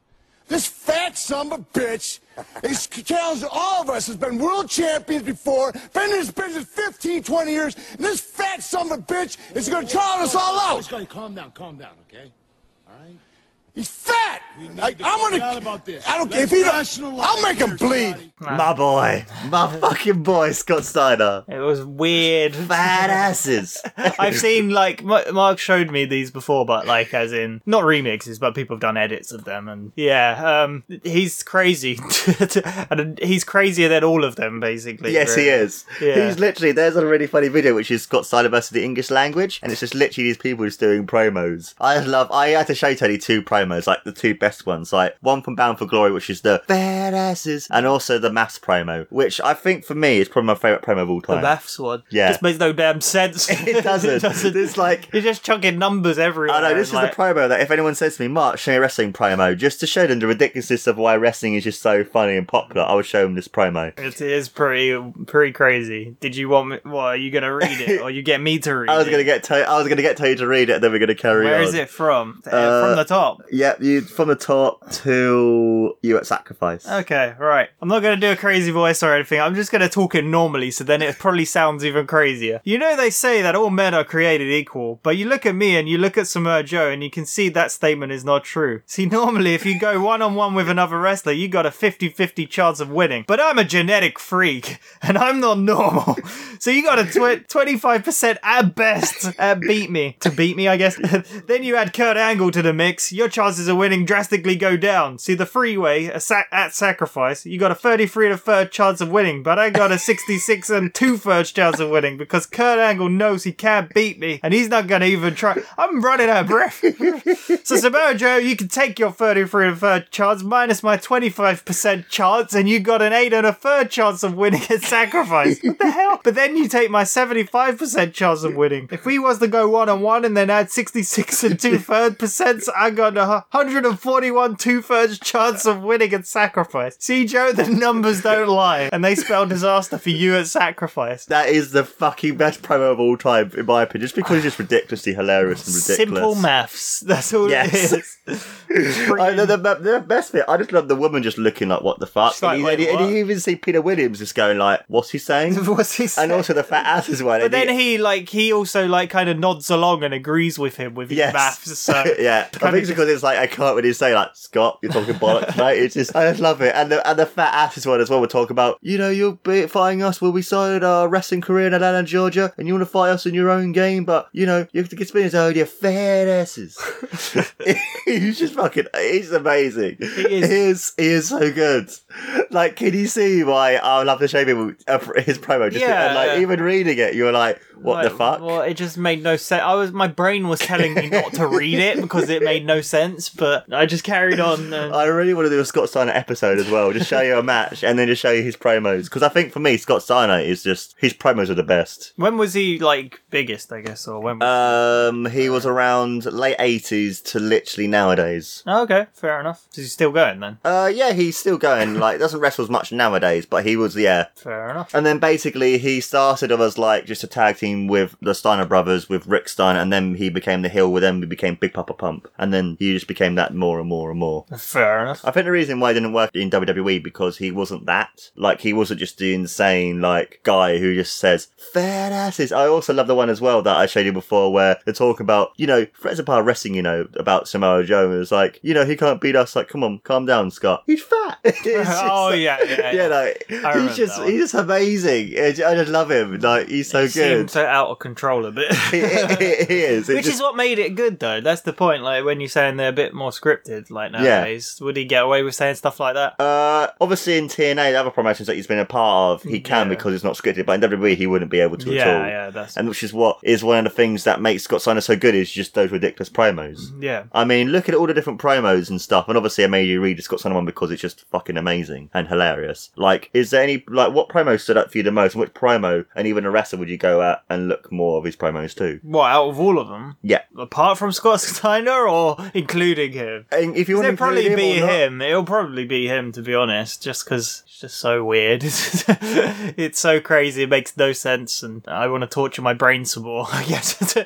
This fat son of a bitch is [LAUGHS] challenged all of us, has been world champions before, been in this business 15, 20 years, and this fat son of a bitch is gonna challenge us all out. Just calm down, calm down, okay? All right? He's fat! I, to I'm gonna. forget about this. I don't care if Let's he don't. rationalize I'll make him bleed. My boy. My fucking boy, Scott Steiner. It was weird. Fat asses. [LAUGHS] I've seen like Ma- Mark showed me these before, but like as in not remixes, but people have done edits of them, and yeah, um, he's crazy, [LAUGHS] and he's crazier than all of them, basically. Yes, he is. Yeah. He's literally there's a really funny video which is Scott Steiner versus the English language, and it's just literally these people just doing promos. I love. I had to show Tony two promos promos, like the two best ones, like one from Bound for Glory, which is the fat asses, and also the mass promo, which I think for me is probably my favorite promo of all time. The maths one. Yeah. Just makes no damn sense. [LAUGHS] [LAUGHS] It doesn't. It's like You're just chucking numbers everywhere. I know this is like, the promo that if anyone says to me, "Mark, show me a wrestling promo," just to show them the ridiculousness of why wrestling is just so funny and popular, I would show them this promo. It is pretty pretty crazy. Did you want me? What are you gonna read it, or you get me to [LAUGHS] read I was it? gonna get to, I was gonna get Tony to read it, and then we're gonna carry Where on. is it from? Uh, Uh, from the top. Yep, you from the top to you at sacrifice. Okay, right. I'm not going to do a crazy voice or anything. I'm just going to talk it normally, so then it probably sounds even crazier. You know, they say that all men are created equal, but you look at me and you look at Samoa Joe and you can see that statement is not true. See, normally, if you go one on one with another wrestler, you got a 50 50 chance of winning. But I'm a genetic freak, [LAUGHS] and I'm not normal. [LAUGHS] so you got a tw- 25% at best at beat me. To beat me, I guess. [LAUGHS] then you add Kurt Angle to the mix, your chances of winning drastically go down. See, the freeway sac- at sacrifice, you got a 33 and a third chance of winning, but I got a 66 and two thirds chance of winning because Kurt Angle knows he can't beat me, and he's not gonna even try. I'm running out of breath. [LAUGHS] so Samoa Joe, you can take your 33 and a third chance minus my 25% chance, and you got an 8 and a third chance of winning at sacrifice. What the hell? But then you take my 75% chance of winning. If we was to go one on one and then add 66 and two third percent, I got a 141 two thirds chance of winning at sacrifice. See, Joe, the numbers don't lie, and they spell disaster for you at sacrifice. That is the fucking best promo of all time, in my opinion, just because it's just ridiculously hilarious and ridiculous. Simple maths. That's all Yes. it is. [LAUGHS] I know the, the best bit. I just love the woman just looking like, "What the fuck?" She's like, and, you, "Wait, and and what?" you even see Peter Williams just going like, "What's he saying?" [LAUGHS] What's he And also the fat ass as well. But then he- he like he also like kind of nods along and agrees with him with his Yes. maths. So [LAUGHS] yeah, I think it's because it's like I can't really say like Scott, you're talking bollocks, mate. It's just I just love it, and the and the fat ass as well as well. We're talking about you know you'll be fighting us when we started our wrestling career in Atlanta, Georgia, and you want to fight us in your own game, but you know you have to get spin oh you fat asses. [LAUGHS] [LAUGHS] he's just fucking. He's amazing. He is. He is. He is so good. Like, can you see why I love to show people uh, his promo? Just Yeah, and, like yeah. even reading it, you were like, what the fuck? Well, it just made no sense. I was my brain was telling me not to read it because it made no sense, but I just carried on. [LAUGHS] And... I really want to do a Scott Steiner episode as well. Just show you a match and then just show you his promos. Because I think for me, Scott Steiner is just his promos are the best. When was he like biggest? I guess, or when? Was... Um, he was around late eighties to literally nowadays. Oh, okay, fair enough. Is he still going then? Uh, yeah, he's still going. Like, [LAUGHS] doesn't wrestle as much nowadays, but he was yeah. Fair enough. And then basically he started off as like just a tag team with the Steiner brothers with Rick Steiner, and then he became the heel with them. He became Big Papa Pump, and then he just became that more and more and more. Fair enough. I think the reason why he didn't work in WWE because he wasn't that. Like he wasn't just the insane like guy who just says fat asses. I also love the one as well that I showed you before where they talk about, you know, Fred Zapata wrestling, you know, about Samoa Joe and it's like, you know, he can't beat us. Like, come on, calm down, Scott. He's fat. [LAUGHS] [LAUGHS] Oh like- yeah, [LAUGHS] yeah. yeah, like he's just he's just amazing. I just love him. Like he's so He good. so out of control a bit. he, he- he is. It Which just- is what made it good, though. That's the point. Like when you're saying they're a bit more scripted, like nowadays, would he get away with saying stuff like that? Uh, obviously in TNA, the other promotions that he's been a part of, he can Yeah. because it's not scripted. But in WWE, he wouldn't be able to Yeah, at all. yeah, that's- and which is what is one of the things that makes Scott Steiner so good is just those ridiculous promos. Yeah. I mean, look at all the different promos and stuff, and obviously I made you read the Scott Steiner one because it's just fucking amazing and hilarious. Like, is there any like what promo stood up for you the most, and which promo and even a wrestler would you go at and look more of his promos too? What out of all of them? Yeah. Apart from Scott [LAUGHS] Steiner or including him? And if you want to It'll probably include be him, him. It'll probably be him, to be honest, just because it's just so weird. [LAUGHS] it's so crazy. It makes no sense, and I want to torture my brain some more. [LAUGHS] I guess.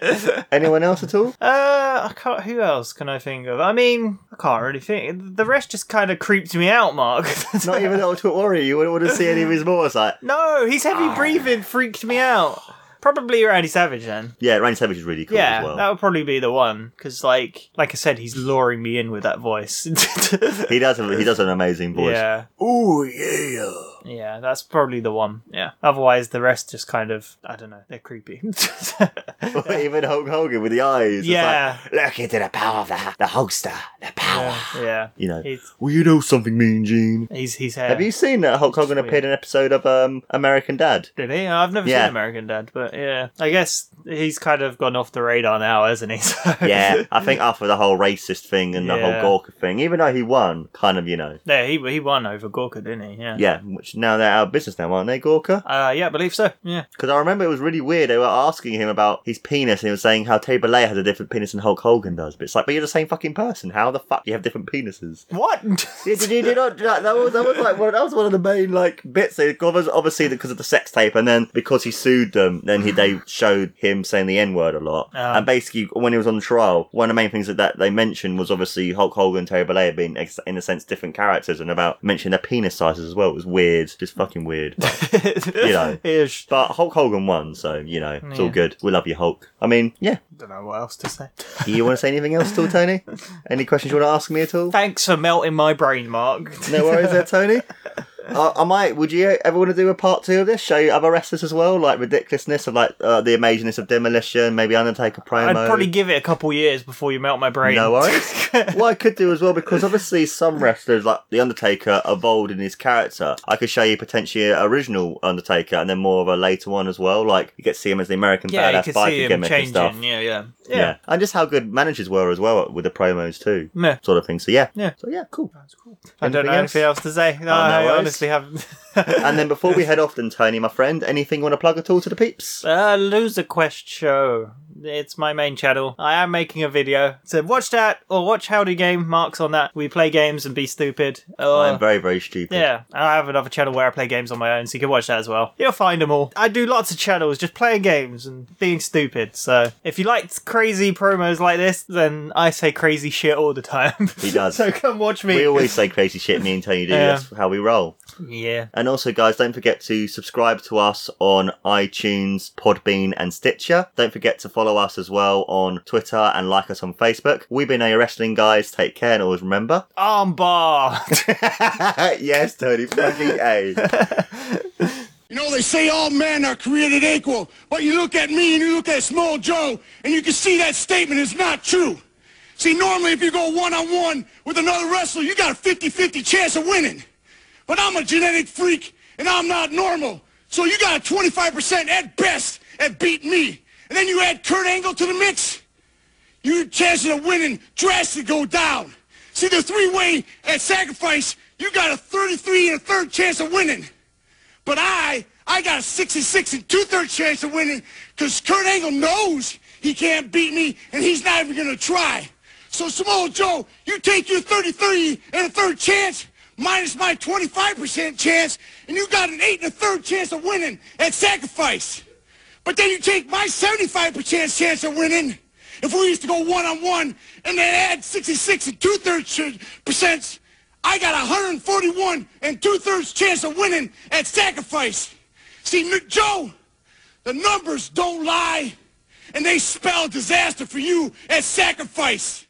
[LAUGHS] Anyone else at all? Uh, I can't. Who else can I think of? I mean, I can't really think. The rest just kind of creeped me out, Mark. Not even Ultimate Warrior. You wouldn't want to see any of his more. Like, no, his heavy breathing freaked me out. Probably Randy Savage then. yeah, Randy Savage is really cool yeah, as well. that would probably be the one because, like, like I said, he's luring me in with that voice. [LAUGHS] He does. Have, he does an amazing voice. Yeah. Oh yeah. Yeah, that's probably the one. Yeah. Otherwise, the rest just kind of, I don't know, they're creepy. [LAUGHS] [LAUGHS] Even Hulk Hogan with the eyes. It's Yeah. like, Look into the power of the, the Hulkster. The power. yeah, yeah. You know. He's- Well, you know something, Mean Gene. He's he's hair. Have you seen that Hulk Hogan weird. appeared in an episode of um, American Dad? Did he? I've never Yeah. seen American Dad, but yeah, I guess he's kind of gone off the radar now, hasn't he? [LAUGHS] So- yeah, I think after the whole racist thing and the Yeah. whole Gawker thing, even though he won, kind of, you know. yeah, he he won over Gawker, didn't he? Yeah. Yeah, which now they're out of business now, aren't they, Gawker? Uh, yeah, I believe so. Yeah. Because I remember it was really weird. They were asking him about his penis, and he was saying how Terry Bollea has a different penis than Hulk Hogan does. But it's like, but you're the same fucking person. How the fuck do you have different penises? What? [LAUGHS] Yeah, did you, did not, that, that was that was like one, that was one of the main like bits. It was obviously because of the sex tape, and then because he sued them, then he they [LAUGHS] showed him saying the n word a lot. Oh. And basically, when he was on trial, one of the main things that, that they mentioned was obviously Hulk Hogan and Terry Bollea being ex- in a sense different characters, and about mentioning their penis sizes as well. It was weird, just fucking weird. [LAUGHS] But, you know, Ish. but Hulk Hogan won, so you know it's all Yeah. good. We love you, Hulk. I mean, yeah. Don't know what else to say. [LAUGHS] You want to say anything else, at all, Tony? [LAUGHS] Any questions you want to ask me at all? Thanks for melting my brain, Mark. No worries there, Tony. Uh, I might. Would you ever want to do a part two of this? Show you other wrestlers as well, like ridiculousness of like uh, the amazingness of demolition, maybe Undertaker promo. I'd probably give it a couple years before you melt my brain. No worries. [LAUGHS] what I could do as well, because obviously some wrestlers, like The Undertaker, evolved in his character. I could show you potentially an original Undertaker and then more of a later one as well. Like, you get to see him as the American yeah, you badass biker see him and stuff. changing. Yeah, yeah, Yeah. yeah. And just how good managers were as well with the promos too. Yeah. Sort of thing. So, yeah. Yeah. So, yeah, cool. That's cool. I don't know anything else to say. No, no I worries. Honestly haven't. [LAUGHS] and then before we head off, then, Tony, my friend, anything you want to plug at all to the peeps? Uh, Loser Quest Show. It's my main channel. I am making a video. So watch that or watch Howdy Game. Marks on that. We play games and be stupid. Or, I'm very, very stupid. yeah, I have another channel where I play games on my own, so you can watch that as well. You'll find them all. I do lots of channels just playing games and being stupid. So if you liked crazy promos like this, then I say crazy shit all the time. He does. [LAUGHS] so come watch me. We always say crazy shit, me and Tony do. [LAUGHS] Yeah. That's how we roll. Yeah. And also, guys, don't forget to subscribe to us on iTunes, Podbean, and Stitcher. Don't forget to follow us as well on Twitter and like us on Facebook. We've been a wrestling guys. Take care and always remember. Armbar. [LAUGHS] yes, Tony. Fucking A. [LAUGHS] You know, they say all men are created equal, but you look at me and you look at Samoa Joe, and you can see that statement is not true. See, normally if you go one-on-one with another wrestler, you got a 50-50 chance of winning. But I'm a genetic freak, and I'm not normal. So you got a 25% at best at beating me. And then you add Kurt Angle to the mix, your chances of winning drastically go down. See, the three-way at sacrifice, you got a 33 and a third chance of winning. But I, I got a 66 and two-thirds chance of winning because Kurt Angle knows he can't beat me and he's not even going to try. So Samoa Joe, you take your 33 and a third chance minus my 25% chance and you got an eight and a third chance of winning at sacrifice. But then you take my 75% chance of winning if we used to go one-on-one and then add 66 and two-thirds percent I got a 141 and two-thirds chance of winning at sacrifice. See, Joe, the numbers don't lie, and they spell disaster for you at sacrifice.